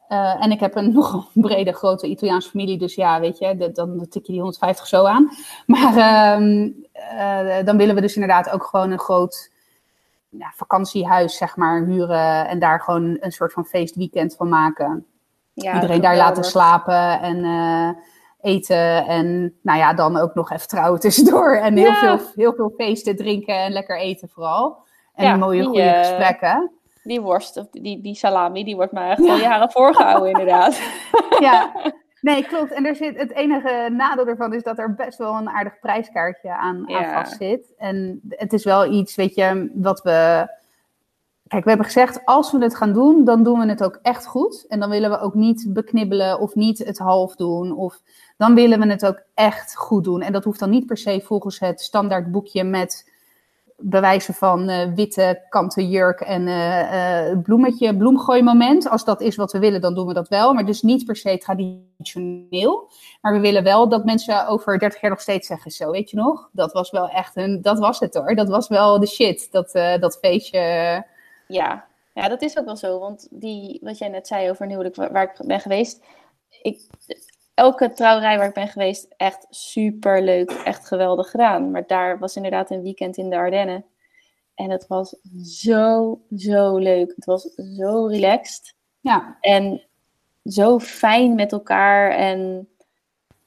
Speaker 1: Eh, en ik heb een nogal brede, grote Italiaanse familie. Dus ja, weet je, de- dan tik je die 150 zo aan. Maar ehm, eh, dan willen we dus inderdaad ook gewoon een groot ja, vakantiehuis, zeg maar, huren. En daar gewoon een soort van feestweekend van maken.
Speaker 2: ja
Speaker 1: Iedereen daar laten slapen en eh, eten. En nou ja, dan ook nog even trouwen tussendoor. En heel,
Speaker 2: Ja.
Speaker 1: veel, heel veel feesten, drinken en lekker eten vooral. En
Speaker 2: Ja,
Speaker 1: mooie,
Speaker 2: die,
Speaker 1: goede
Speaker 2: eh,
Speaker 1: gesprekken.
Speaker 2: Die worst, of die, die salami, die wordt mij echt al jaren voorgehouden inderdaad.
Speaker 1: Ja, nee, klopt. En er zit, het enige nadeel ervan is dat er best wel een aardig prijskaartje aan, vast zit. En het is wel iets, weet je, wat we... Kijk, we hebben gezegd, als we het gaan doen, dan doen we het ook echt goed. En dan willen we ook niet beknibbelen of niet het half doen. Of dan willen we het ook echt goed doen. En dat hoeft dan niet per se volgens het standaard boekje met bewijzen van eh, witte kanten jurk en eh, eh, bloemetje, bloemgooimoment. Als dat is wat we willen, dan doen we dat wel. Maar dus niet per se traditioneel. Maar we willen wel dat mensen over 30 jaar nog steeds zeggen, zo weet je nog? Dat was wel echt een, dat was het hoor. Dat was wel de shit, dat, dat feestje.
Speaker 2: Ja. ja, dat is ook wel zo. Want die, wat jij net zei over een huwelijk waar, waar ik ben geweest. Ik, elke trouwerij waar ik ben geweest, echt super leuk. Echt geweldig gedaan. Maar daar was inderdaad een weekend in de Ardennen. En het was zo, zo leuk. Het was zo relaxed.
Speaker 1: Ja,
Speaker 2: En zo fijn met elkaar. En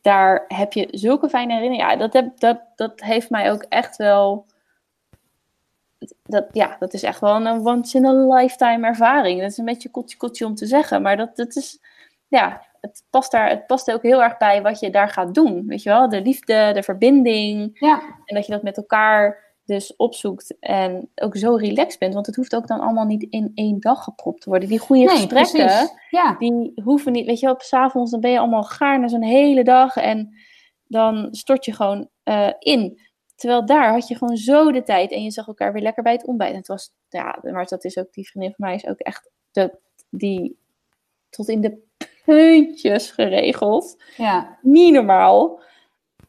Speaker 2: daar heb je zulke fijne herinneringen. Ja, dat, heb, dat, dat heeft mij ook echt wel. Dat, ja, dat is echt wel een once in a lifetime ervaring. Dat is een beetje kotje kotje om te zeggen. Maar dat, dat is. Ja, het, past daar, het past ook heel erg bij wat je daar gaat doen. Weet je wel, de liefde, de verbinding.
Speaker 1: Ja.
Speaker 2: En dat je dat met elkaar dus opzoekt en ook zo relaxed bent. Want het hoeft ook dan allemaal niet in één dag gepropt te worden. Die goede
Speaker 1: Nee,
Speaker 2: gesprekken.
Speaker 1: Ja.
Speaker 2: die hoeven niet, weet je wel, op 's avonds dan ben je allemaal gaar na zo'n hele dag en dan stort je gewoon eh, in. Terwijl daar had je gewoon zo de tijd en je zag elkaar weer lekker bij het ontbijt. En het was, ja, maar dat is ook, die vriendin van mij is ook echt, de, die tot in de puntjes geregeld.
Speaker 1: ja.
Speaker 2: Niet normaal.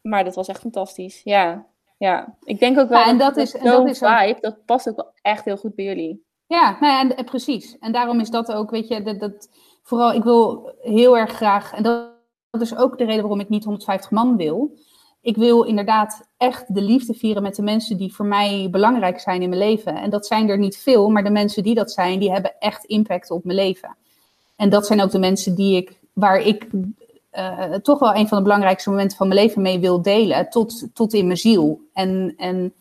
Speaker 2: Maar dat was echt fantastisch, ja. Ja, ik denk ook wel
Speaker 1: Ja, en dat is- en dat is ook-
Speaker 2: vibe, dat past ook wel echt heel goed bij jullie.
Speaker 1: Ja, nou ja, en, en precies. En daarom is dat ook, weet je, dat, dat, vooral, ik wil heel erg graag, en dat, dat is ook de reden waarom ik niet 150 man wil. Ik wil inderdaad echt de liefde vieren met de mensen die voor mij belangrijk zijn in mijn leven. En dat zijn er niet veel, maar de mensen die dat zijn, die hebben echt impact op mijn leven. En dat zijn ook de mensen die ik, waar ik eh, toch wel een van de belangrijkste momenten van mijn leven mee wil delen, tot, tot in mijn ziel. En, en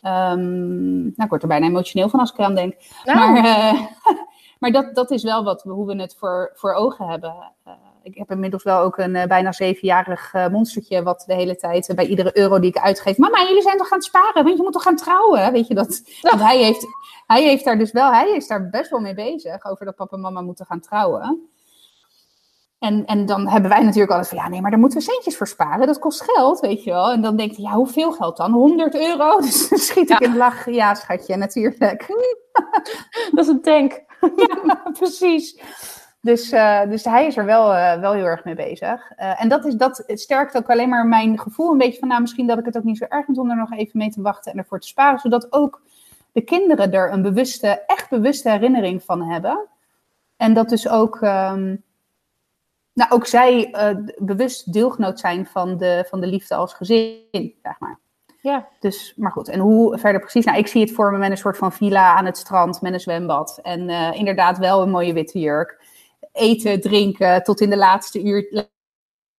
Speaker 1: ehm, nou, ik word er bijna emotioneel van als ik eraan denk.
Speaker 2: Nou,
Speaker 1: Maar, eh, maar dat, dat is wel wat, hoe we het voor, voor ogen hebben. Eh, ik heb inmiddels wel ook een eh, bijna zevenjarig eh, monstertje... wat de hele tijd eh, bij iedere euro die ik uitgeef... Mama, jullie zijn toch gaan sparen? Want je moet toch gaan trouwen? Weet je dat? Want hij heeft, hij heeft daar dus wel... Hij is daar best wel mee bezig... over dat papa en mama moeten gaan trouwen. En, en dan hebben wij natuurlijk altijd van... ja, nee, maar daar moeten we centjes voor sparen. Dat kost geld, weet je wel. En dan denk je, ja, hoeveel geld dan? 100 euro? Dus dan schiet ik in de lach. Ja, schatje, natuurlijk.
Speaker 2: dat is een tank.
Speaker 1: Ja, precies. Dus, eh, dus hij is er wel, eh, wel heel erg mee bezig. Eh, en dat, is, dat sterkt ook alleen maar mijn gevoel een beetje van, nou, misschien dat ik het ook niet zo erg vind om er nog even mee te wachten en ervoor te sparen, zodat ook de kinderen er een bewuste, echt bewuste herinnering van hebben. En dat dus ook, ehm, nou, ook zij bewust deelgenoot zijn van de, van de liefde als gezin, zeg maar.
Speaker 2: Ja.
Speaker 1: Dus, maar goed, en hoe verder precies? Nou, ik zie het voor me met een soort van villa aan het strand met een zwembad. En inderdaad wel een mooie witte jurk. Eten, drinken, tot in de laatste uur,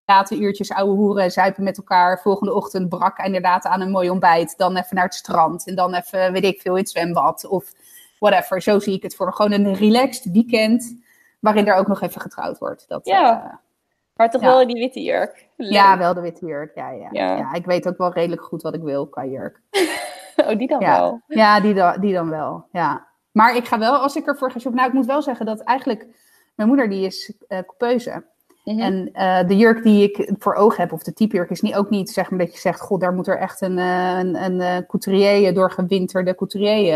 Speaker 1: late uurtjes ouwe hoeren, zuipen met elkaar. Volgende ochtend brak inderdaad aan een mooi ontbijt. Dan even naar het strand en dan even, weet ik veel, in het zwembad of whatever. Zo zie ik het voor me. Gewoon een relaxed weekend waarin er ook nog even getrouwd wordt. Dat,
Speaker 2: Ja.
Speaker 1: eh,
Speaker 2: Maar toch
Speaker 1: Ja.
Speaker 2: wel in die witte jurk.
Speaker 1: ja, wel de witte jurk. Ja, ja.
Speaker 2: Ja.
Speaker 1: Ja. ik weet ook wel redelijk goed wat ik wil qua jurk.
Speaker 2: Oh, die dan
Speaker 1: Ja.
Speaker 2: wel.
Speaker 1: Ja, die, dan, die dan wel. Ja. Maar ik ga wel, als ik ervoor ga shoppen. Nou, ik moet wel zeggen dat eigenlijk mijn moeder die is eh coupeuse.
Speaker 2: Mhm.
Speaker 1: En eh, de jurk die ik voor ogen heb, of de type jurk, is niet, ook niet zeg maar dat je zegt: God, daar moet er echt een, eh, een, een eh, couturier, doorgewinterde couturier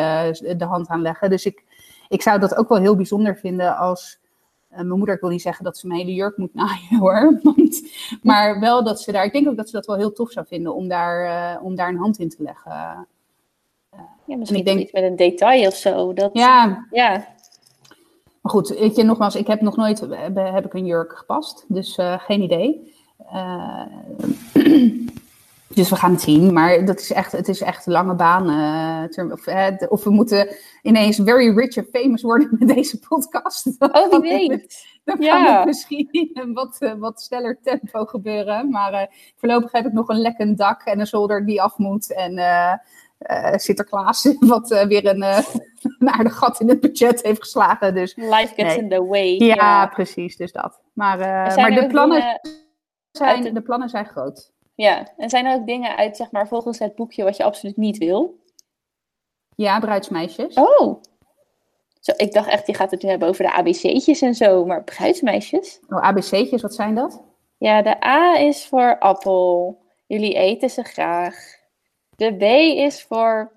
Speaker 1: de hand aan leggen. Dus ik, ik zou dat ook wel heel bijzonder vinden als. mijn moeder, ik wil niet zeggen dat ze mijn hele jurk moet naaien hoor. Want, maar wel dat ze daar, ik denk ook dat ze dat wel heel tof zou vinden om daar, om daar een hand in te leggen.
Speaker 2: Ja, misschien
Speaker 1: ik denk-
Speaker 2: iets met een detail of zo. Dat,
Speaker 1: Ja,
Speaker 2: ja.
Speaker 1: Maar goed, weet je, nogmaals, ik heb nog nooit heb, heb ik een jurk gepast, dus eh, geen idee. Eh, dus we gaan het zien, maar dat is echt, het is echt een lange baan. eh, term- of, eh, of we moeten ineens very rich and famous worden met deze podcast.
Speaker 2: Oh, wie weet.
Speaker 1: Dan kan
Speaker 2: Ja.
Speaker 1: het misschien een wat, eh, wat sneller tempo gebeuren. Maar eh, voorlopig heb ik nog een lekkend dak en een zolder die af moet. En eh, Sinterklaas, wat eh, weer een, eh, een aardig gat in het budget heeft geslagen. Dus
Speaker 2: Life gets
Speaker 1: Nee.
Speaker 2: in the way.
Speaker 1: ja, precies, dus dat. Maar, maar de, plannen
Speaker 2: dingen-
Speaker 1: zijn, de plannen zijn groot.
Speaker 2: ja, en zijn er ook dingen uit, zeg maar, volgens het boekje wat je absoluut niet wil?
Speaker 1: Ja, bruidsmeisjes.
Speaker 2: Oh. Zo, ik dacht echt, je gaat het nu hebben over de ABC'tjes en zo, maar bruidsmeisjes?
Speaker 1: Oh, ABC'tjes, wat zijn dat?
Speaker 2: Ja, de A is voor appel. Jullie eten ze graag. De B is voor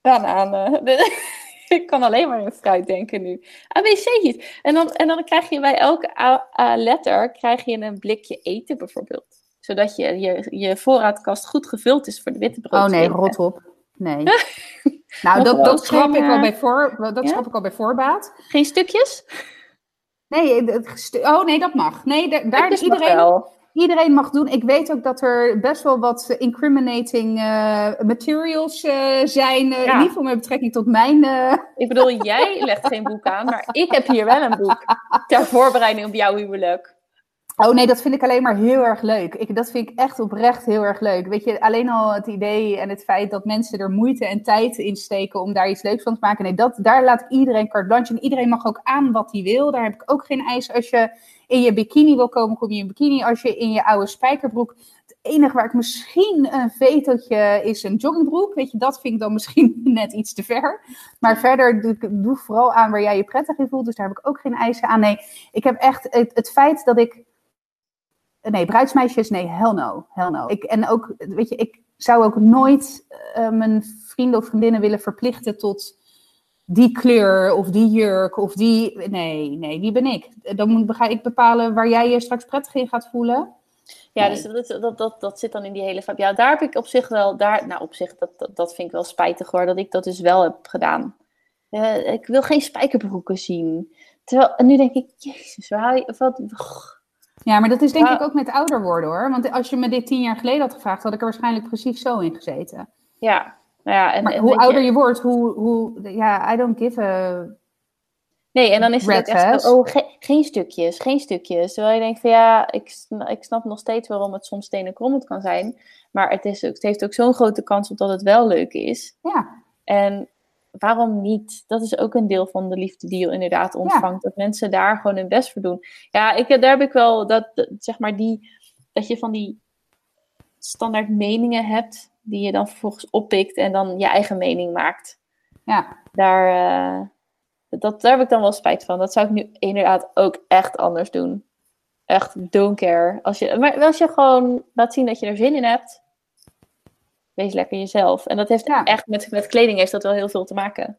Speaker 2: bananen. De- ik kan alleen maar in fruit denken nu. ABC'tjes. En dan, en dan krijg je bij elke A- A letter krijg je een blikje eten bijvoorbeeld. Zodat je, je, je voorraadkast goed gevuld is voor de witte brood.
Speaker 1: Oh nee, rot op. Nee. nou, dat, dat schrap ik al bij voor, dat
Speaker 2: ja?
Speaker 1: ik al bij voorbaat.
Speaker 2: Geen stukjes?
Speaker 1: Nee, het oh nee, dat mag. Nee, da- daar
Speaker 2: mag
Speaker 1: iedereen,
Speaker 2: wel.
Speaker 1: Iedereen mag doen. Ik weet ook dat er best wel wat eh, incriminating eh, materials eh, zijn.
Speaker 2: Ja.
Speaker 1: In ieder geval met betrekking tot mijn.
Speaker 2: Ik bedoel, jij legt geen boek aan, maar ik heb hier wel een boek. Ter voorbereiding op jouw huwelijk.
Speaker 1: Oh nee, dat vind ik alleen maar heel erg leuk. Ik, dat vind ik echt oprecht heel erg leuk. Weet je, alleen al het idee en het feit dat mensen er moeite en tijd in steken om daar iets leuks van te maken. Nee, dat, daar laat ik iedereen carte blanche. En iedereen mag ook aan wat hij wil. Daar heb ik ook geen eis. Als je in je bikini wil komen, kom je in bikini. Als je in je oude spijkerbroek. Het enige waar ik misschien een vetootje is een joggingbroek. Weet je, dat vind ik dan misschien net iets te ver. Maar verder doe, doe vooral aan waar jij je prettig in voelt. Dus daar heb ik ook geen eisen aan. Nee, ik heb echt het, feit dat ik nee, bruidsmeisjes, nee, hell no. Hell no. Ik, en ook, weet je, ik zou ook nooit uh, mijn vrienden of vriendinnen willen verplichten tot die kleur of die jurk of die. Nee, nee, wie ben ik? Dan moet, ga ik bepalen waar jij je straks prettig in gaat voelen.
Speaker 2: Ja, dus dat, dat, dat, dat zit dan in die hele vibe. Ja, daar heb ik op zich wel, daar, nou op zich, dat, dat, dat vind ik wel spijtig hoor, dat ik dat dus wel heb gedaan. Uh, ik wil geen spijkerbroeken zien. Terwijl, en nu denk ik, jezus, waar haal je, wat,
Speaker 1: ja, maar dat is denk ik ook met ouder worden hoor. Want als je me dit tien jaar geleden had gevraagd, had ik er waarschijnlijk precies zo in gezeten.
Speaker 2: Ja, nou ja. En,
Speaker 1: maar hoe ouder je... wordt, hoe, hoe, ja, I don't give a...
Speaker 2: Nee, en dan is het echt oh, geen stukjes, geen stukjes. Terwijl je denkt van ja, ik, ik snap nog steeds waarom het soms stenen krommend kan zijn. Maar het, is, het heeft ook zo'n grote kans op dat het wel leuk is.
Speaker 1: Ja.
Speaker 2: En waarom niet? Dat is ook een deel van de liefde die je inderdaad ontvangt. Dat mensen daar gewoon hun best voor doen. Ja, ik, daar heb ik wel dat, zeg maar, die, dat je van die standaard meningen hebt, die je dan vervolgens oppikt en dan je eigen mening maakt.
Speaker 1: Ja.
Speaker 2: Daar, uh, dat, daar heb ik dan wel spijt van. Dat zou ik nu inderdaad ook echt anders doen. Echt, don't care. Als je, maar als je gewoon laat zien dat je er zin in hebt, wees lekker jezelf. En dat heeft echt met, met kleding heeft dat wel heel veel te maken.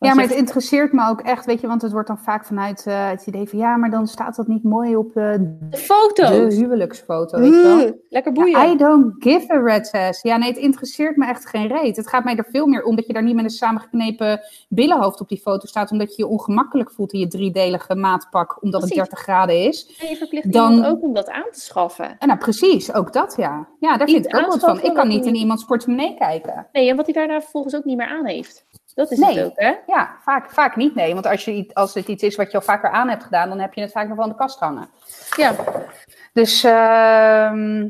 Speaker 1: Ja, maar het interesseert me ook echt, weet je, want het wordt dan vaak vanuit uh, het idee van ja, maar dan staat dat niet mooi op uh,
Speaker 2: de foto.
Speaker 1: De huwelijksfoto, weet je wel.
Speaker 2: Lekker boeien.
Speaker 1: I don't give a red ass. Ja, nee, het interesseert me echt geen reet. Het gaat mij er veel meer om dat je daar niet met een samengeknepen billenhoofd op die foto staat, omdat je je ongemakkelijk voelt in je driedelige maatpak, omdat het 30 graden is.
Speaker 2: En je verplicht dan ook om dat aan te schaffen.
Speaker 1: En nou, precies, ook dat ja. Ja, daar vind ik ook wat van. Ik kan niet in iemands portemonnee kijken.
Speaker 2: Nee, en wat hij daarna vervolgens ook niet meer aan heeft. Dat is nee. het ook, hè?
Speaker 1: Ja, vaak, vaak niet, nee. Want als, je, als het iets is wat je al vaker aan hebt gedaan, dan heb je het vaak nog wel aan de kast hangen.
Speaker 2: Ja.
Speaker 1: Dus, uh,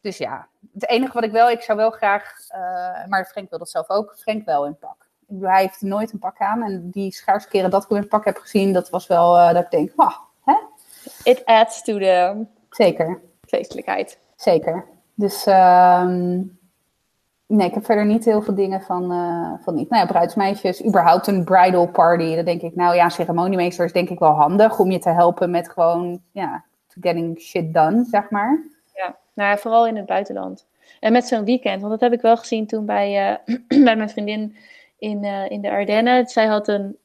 Speaker 1: dus ja, het enige wat ik wel, ik zou wel graag, uh, maar Frank wil dat zelf ook, Frank wel in pak. Hij heeft nooit een pak aan en die schaarse keren dat ik hem in pak heb gezien, dat was wel uh, dat ik denk, wauw, hè?
Speaker 2: It adds to the...
Speaker 1: Zeker.
Speaker 2: Feestelijkheid.
Speaker 1: Zeker. Dus... Uh, Nee, ik heb verder niet heel veel dingen van, uh, van niet. Nou ja, bruidsmeisjes, überhaupt een bridal party. Dan denk ik, nou ja, ceremoniemeester is denk ik wel handig om je te helpen met gewoon, ja, getting shit done, zeg maar.
Speaker 2: Ja, nou ja, vooral in het buitenland. En met zo'n weekend, want dat heb ik wel gezien toen bij, uh, bij mijn vriendin in, uh, in de Ardennen. Zij had een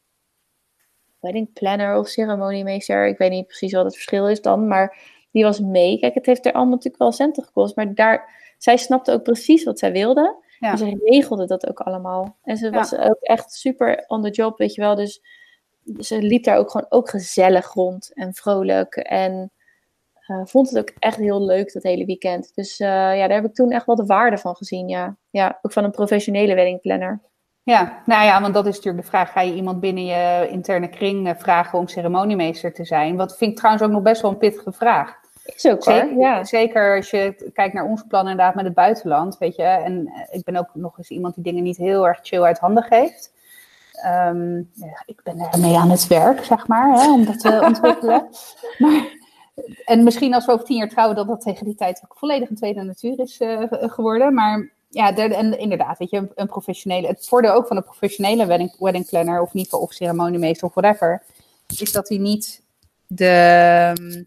Speaker 2: wedding planner of ceremoniemeester. Ik weet niet precies wat het verschil is dan, maar die was mee. Kijk, het heeft er allemaal natuurlijk wel centen gekost, maar daar zij snapte ook precies wat zij wilde. Ja. En ze regelde dat ook allemaal. En ze was ook echt super on the job, weet je wel. Dus ze liep daar ook gewoon ook gezellig rond en vrolijk. En uh, vond het ook echt heel leuk dat hele weekend. Dus uh, ja, daar heb ik toen echt wel de waarde van gezien. Ja, ja ook van een professionele weddingplanner.
Speaker 1: Ja, nou ja, want dat is natuurlijk de vraag. Ga je iemand binnen je interne kring uh, vragen om ceremoniemeester te zijn? Wat vind ik trouwens ook nog best wel een pittige vraag.
Speaker 2: Is ook
Speaker 1: zeker,
Speaker 2: ja.
Speaker 1: zeker als je kijkt naar ons plan inderdaad met het buitenland, weet je. En eh, ik ben ook nog eens iemand die dingen niet heel erg chill uit handen geeft. Um, ja, ik ben ermee aan het werk, zeg maar, hè, om dat te ontwikkelen. Maar, en misschien als we over tien jaar trouwen, dat dat tegen die tijd ook volledig een tweede natuur is uh, geworden. Maar ja, en inderdaad, weet je, een, professionele, het voordeel ook van een professionele wedding, wedding planner of niet of ceremoniemeester of whatever, is dat hij niet de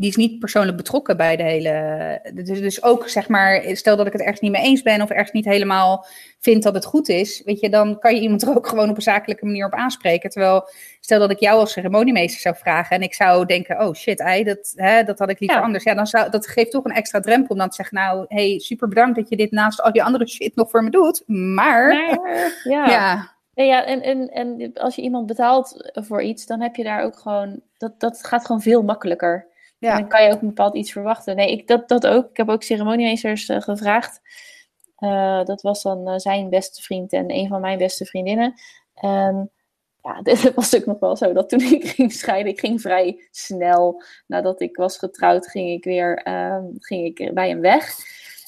Speaker 1: die is niet persoonlijk betrokken bij de hele. Dus, dus ook zeg maar, stel dat ik het ergens niet mee eens ben of ergens niet helemaal vind dat het goed is, weet je, dan kan je iemand er ook gewoon op een zakelijke manier op aanspreken. Terwijl, stel dat ik jou als ceremoniemeester zou vragen en ik zou denken, oh shit, ei, dat, hè, dat had ik liever anders. Ja, dan zou dat geeft toch een extra drempel om dan te zeggen, nou, hey, super bedankt dat je dit naast al die andere shit nog voor me doet, maar.
Speaker 2: ja. ja. Ja, en, en, en als je iemand betaalt voor iets, dan heb je daar ook gewoon, dat, dat gaat gewoon veel makkelijker. Ja. dan kan je ook een bepaald iets verwachten. Nee, ik, dat, dat ook. Ik heb ook ceremoniemeesters uh, gevraagd. Uh, dat was dan uh, zijn beste vriend en een van mijn beste vriendinnen. En ja, dit was ook nog wel zo dat toen ik ging scheiden, ik ging vrij snel nadat ik was getrouwd, ging ik weer ehm, ging ik bij hem weg.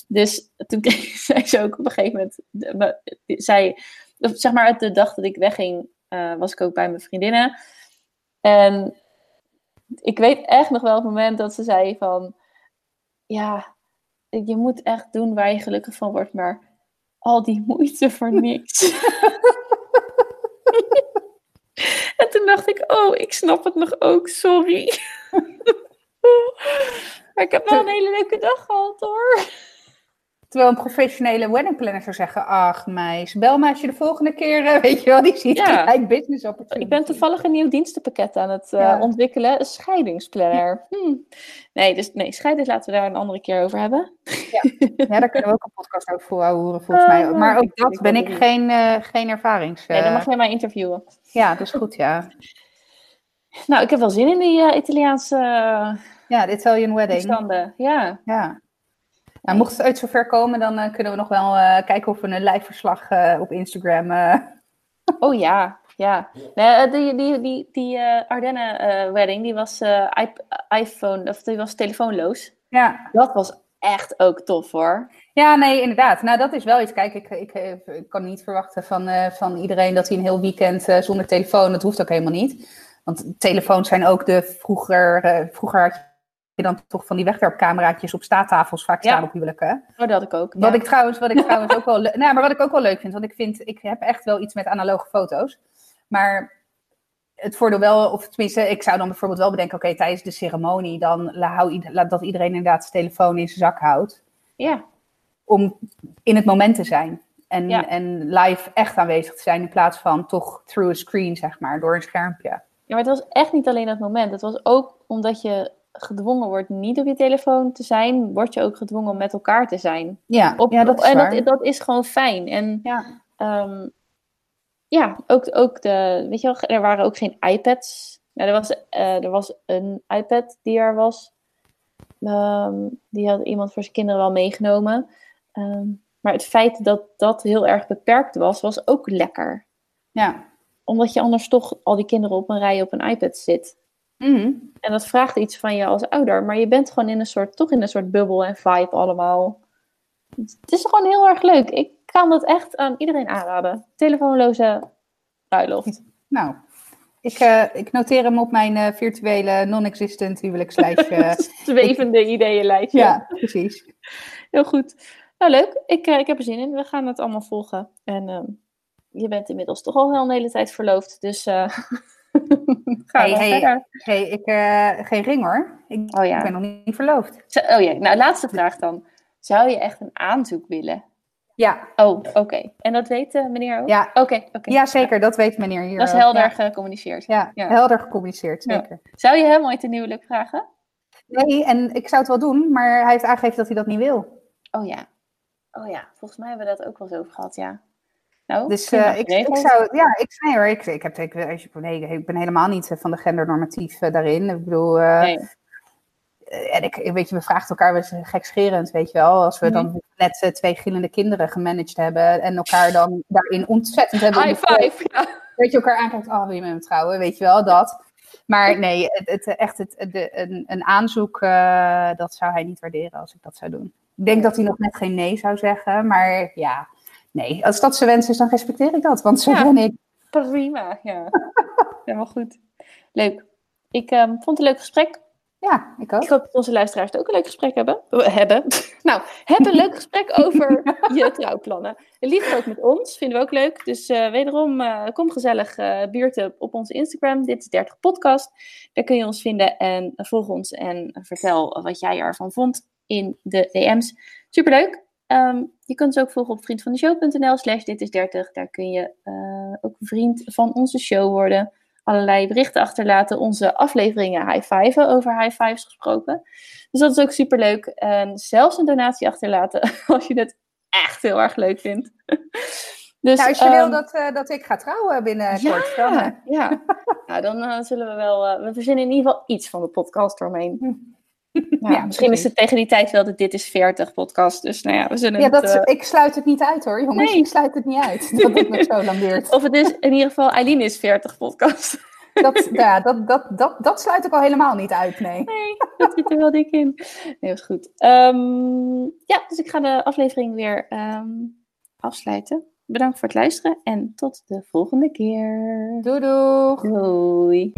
Speaker 2: Dus toen kreeg, zei ze ook op een gegeven moment, zij, zeg maar, de dag dat ik wegging, was ik ook bij mijn vriendinnen. En ik weet echt nog wel het moment dat ze zei van, ja, je moet echt doen waar je gelukkig van wordt, maar al die moeite voor niks. en toen dacht ik, oh, ik snap het nog ook, sorry. maar ik heb wel een hele leuke dag gehad hoor.
Speaker 1: Terwijl een professionele wedding planner zou zeggen, ach meis, bel me als je de volgende keer, eh, weet je wel, die ziet ja. gelijk business opportunity.
Speaker 2: Ik ben toevallig een nieuw dienstenpakket aan het uh, ontwikkelen, een scheidingsplanner. Hm. Nee, dus nee, scheiding laten we daar een andere keer over hebben.
Speaker 1: Ja, ja daar kunnen we ook een podcast over voor horen volgens mij. Oh, maar ook dat ben ik geen, uh, geen ervarings...
Speaker 2: Nee, dan mag jij mij interviewen.
Speaker 1: Ja, dat is goed, ja.
Speaker 2: Nou, ik heb wel zin in die Italiaanse...
Speaker 1: Ja, de Italian wedding.
Speaker 2: Standen, ja.
Speaker 1: Ja. Nou, mocht het uit zover komen, dan uh, kunnen we nog wel uh, kijken of we een live verslag uh, op Instagram.
Speaker 2: Oh ja, ja. Nee, die die, die, die Ardennen wedding, die was iPhone, of die was telefoonloos.
Speaker 1: Ja.
Speaker 2: Dat was echt ook tof hoor.
Speaker 1: Ja, nee, inderdaad. Nou, dat is wel iets. Kijk, ik, ik, ik kan niet verwachten van, van iedereen dat hij een heel weekend zonder telefoon. Dat hoeft ook helemaal niet. Want telefoons zijn ook de vroeger, vroeger had je dan toch van die wegwerpcameraatjes op staattafels vaak staan op huwelijken.
Speaker 2: Oh, dat had ik ook.
Speaker 1: Wat ik trouwens, wat ik trouwens ook wel, nou, maar wat ik ook wel leuk vind, want ik vind, ik heb echt wel iets met analoge foto's. Maar het voordeel wel, of tenminste, ik zou dan bijvoorbeeld wel bedenken, oké, tijdens de ceremonie, dan laat dat iedereen inderdaad zijn telefoon in zijn zak houdt.
Speaker 2: Ja.
Speaker 1: Om in het moment te zijn. En, en live echt aanwezig te zijn in plaats van toch through a screen, zeg maar, door een schermpje.
Speaker 2: Ja, maar het was echt niet alleen dat moment. Het was ook omdat je gedwongen wordt niet op je telefoon te zijn, word je ook gedwongen om met elkaar te zijn.
Speaker 1: Ja, ja dat is
Speaker 2: En
Speaker 1: dat,
Speaker 2: dat, is gewoon fijn. En
Speaker 1: ja,
Speaker 2: um, ja ook, ook de, weet je wel, er waren ook geen iPads. Nou, er, was, uh, er was een iPad die er was. Um, die had iemand voor zijn kinderen wel meegenomen. Um, maar het feit dat dat heel erg beperkt was, was ook lekker.
Speaker 1: Ja.
Speaker 2: Omdat je anders toch al die kinderen op een rij op een iPad zit.
Speaker 1: Mm
Speaker 2: en dat vraagt iets van je als ouder, maar je bent gewoon in een soort, toch in een soort bubbel en vibe allemaal. Het is gewoon heel erg leuk. Ik kan dat echt aan iedereen aanraden. Telefoonloze bruiloft.
Speaker 1: Nou, ik, uh, ik noteer hem op mijn uh, virtuele non-existent huwelijkslijstje.
Speaker 2: Zwevende ideeënlijstje.
Speaker 1: Ja, precies.
Speaker 2: Heel goed. Nou, leuk. Ik, uh, ik heb er zin in. We gaan het allemaal volgen. En ehm, je bent inmiddels toch al wel een hele tijd verloofd. Dus
Speaker 1: hey, hey, hey, ik, uh, geen ring hoor. Ik, oh, ja. ik ben nog niet verloofd.
Speaker 2: Zo, oh ja, nou laatste vraag dan. Zou je echt een aanzoek willen?
Speaker 1: Ja.
Speaker 2: Oh, oké. En dat weet uh, meneer ook?
Speaker 1: Ja.
Speaker 2: Oké.
Speaker 1: Ja, zeker. Dat weet meneer hier
Speaker 2: Dat is helder gecommuniceerd.
Speaker 1: Ja, ja, helder gecommuniceerd, zeker.
Speaker 2: Zou je hem ooit een huwelijk vragen?
Speaker 1: Nee, en ik zou het wel doen, maar hij heeft aangegeven dat hij dat niet wil.
Speaker 2: Oh ja. Oh ja, volgens mij hebben we dat ook wel eens over gehad, ja. Nou,
Speaker 1: dus uh, ik, ik, zou, ja, ik nee hoor, ik, ik, heb, ik, nee, ik ben helemaal niet eh, van de gendernormatief uh, daarin. Ik bedoel, uh, nee. en ik, weet je, we vragen elkaar wel gekscherend, weet je wel. Als we mm -hmm. dan net twee gillende kinderen gemanaged hebben en elkaar dan daarin ontzettend hebben.
Speaker 2: High five, ja.
Speaker 1: Weet je, elkaar aankijkt, oh, wil je met me trouwen, weet je wel, dat. Maar nee, het, het, echt het, de, een, een aanzoek, dat zou hij niet waarderen als ik dat zou doen. Ik denk dat hij nog net geen nee zou zeggen, maar ja... Nee, als dat zijn wens is, dan respecteer ik dat. Want zo
Speaker 2: ja,
Speaker 1: ben ik.
Speaker 2: Prima, ja. Helemaal goed. Leuk. Ik um, vond het een leuk gesprek.
Speaker 1: Ja, ik ook.
Speaker 2: Ik hoop dat onze luisteraars het ook een leuk gesprek hebben. hebben. nou, heb een leuk gesprek over je trouwplannen. Liefst ook met ons, vinden we ook leuk. Dus uh, wederom, uh, kom gezellig uh, buurten op onze Instagram. Dit is 30 podcast. Daar kun je ons vinden en volg ons en vertel wat jij ervan vond in de DM's. Superleuk. Um, je kunt ons ook volgen op vriendvandeshow.nl slash dit is 30. Daar kun je uh, ook vriend van onze show worden. Allerlei berichten achterlaten. Onze afleveringen high-fiven, over high-fives gesproken. Dus dat is ook super leuk. En zelfs een donatie achterlaten als je het echt heel erg leuk vindt.
Speaker 1: Dus, nou, als je um, wil dat, uh, dat ik ga trouwen binnenkort.
Speaker 2: Ja, dan, ja. nou, dan uh, zullen we wel... we verzinnen in ieder geval iets van de podcast doorheen. Ja,
Speaker 1: Ja,
Speaker 2: misschien is het tegen die tijd wel de Dit is 40 podcast. Dus nou ja, we zullen
Speaker 1: Ja,
Speaker 2: het...
Speaker 1: dat,
Speaker 2: eh,
Speaker 1: ik sluit het niet uit hoor, jongens.
Speaker 2: Nee.
Speaker 1: Ik sluit het niet uit dat het nog zo lang duurt.
Speaker 2: Of het is in ieder geval Eileen is 40 podcast.
Speaker 1: Dat, ja, dat, dat, dat, dat sluit ik al helemaal niet uit, nee.
Speaker 2: Nee, dat zit er wel dik in. Nee, dat is goed. Ehm, ja, dus ik ga de aflevering weer ehm, afsluiten. Bedankt voor het luisteren en tot de volgende keer.
Speaker 1: Doei doeg!
Speaker 2: Doei.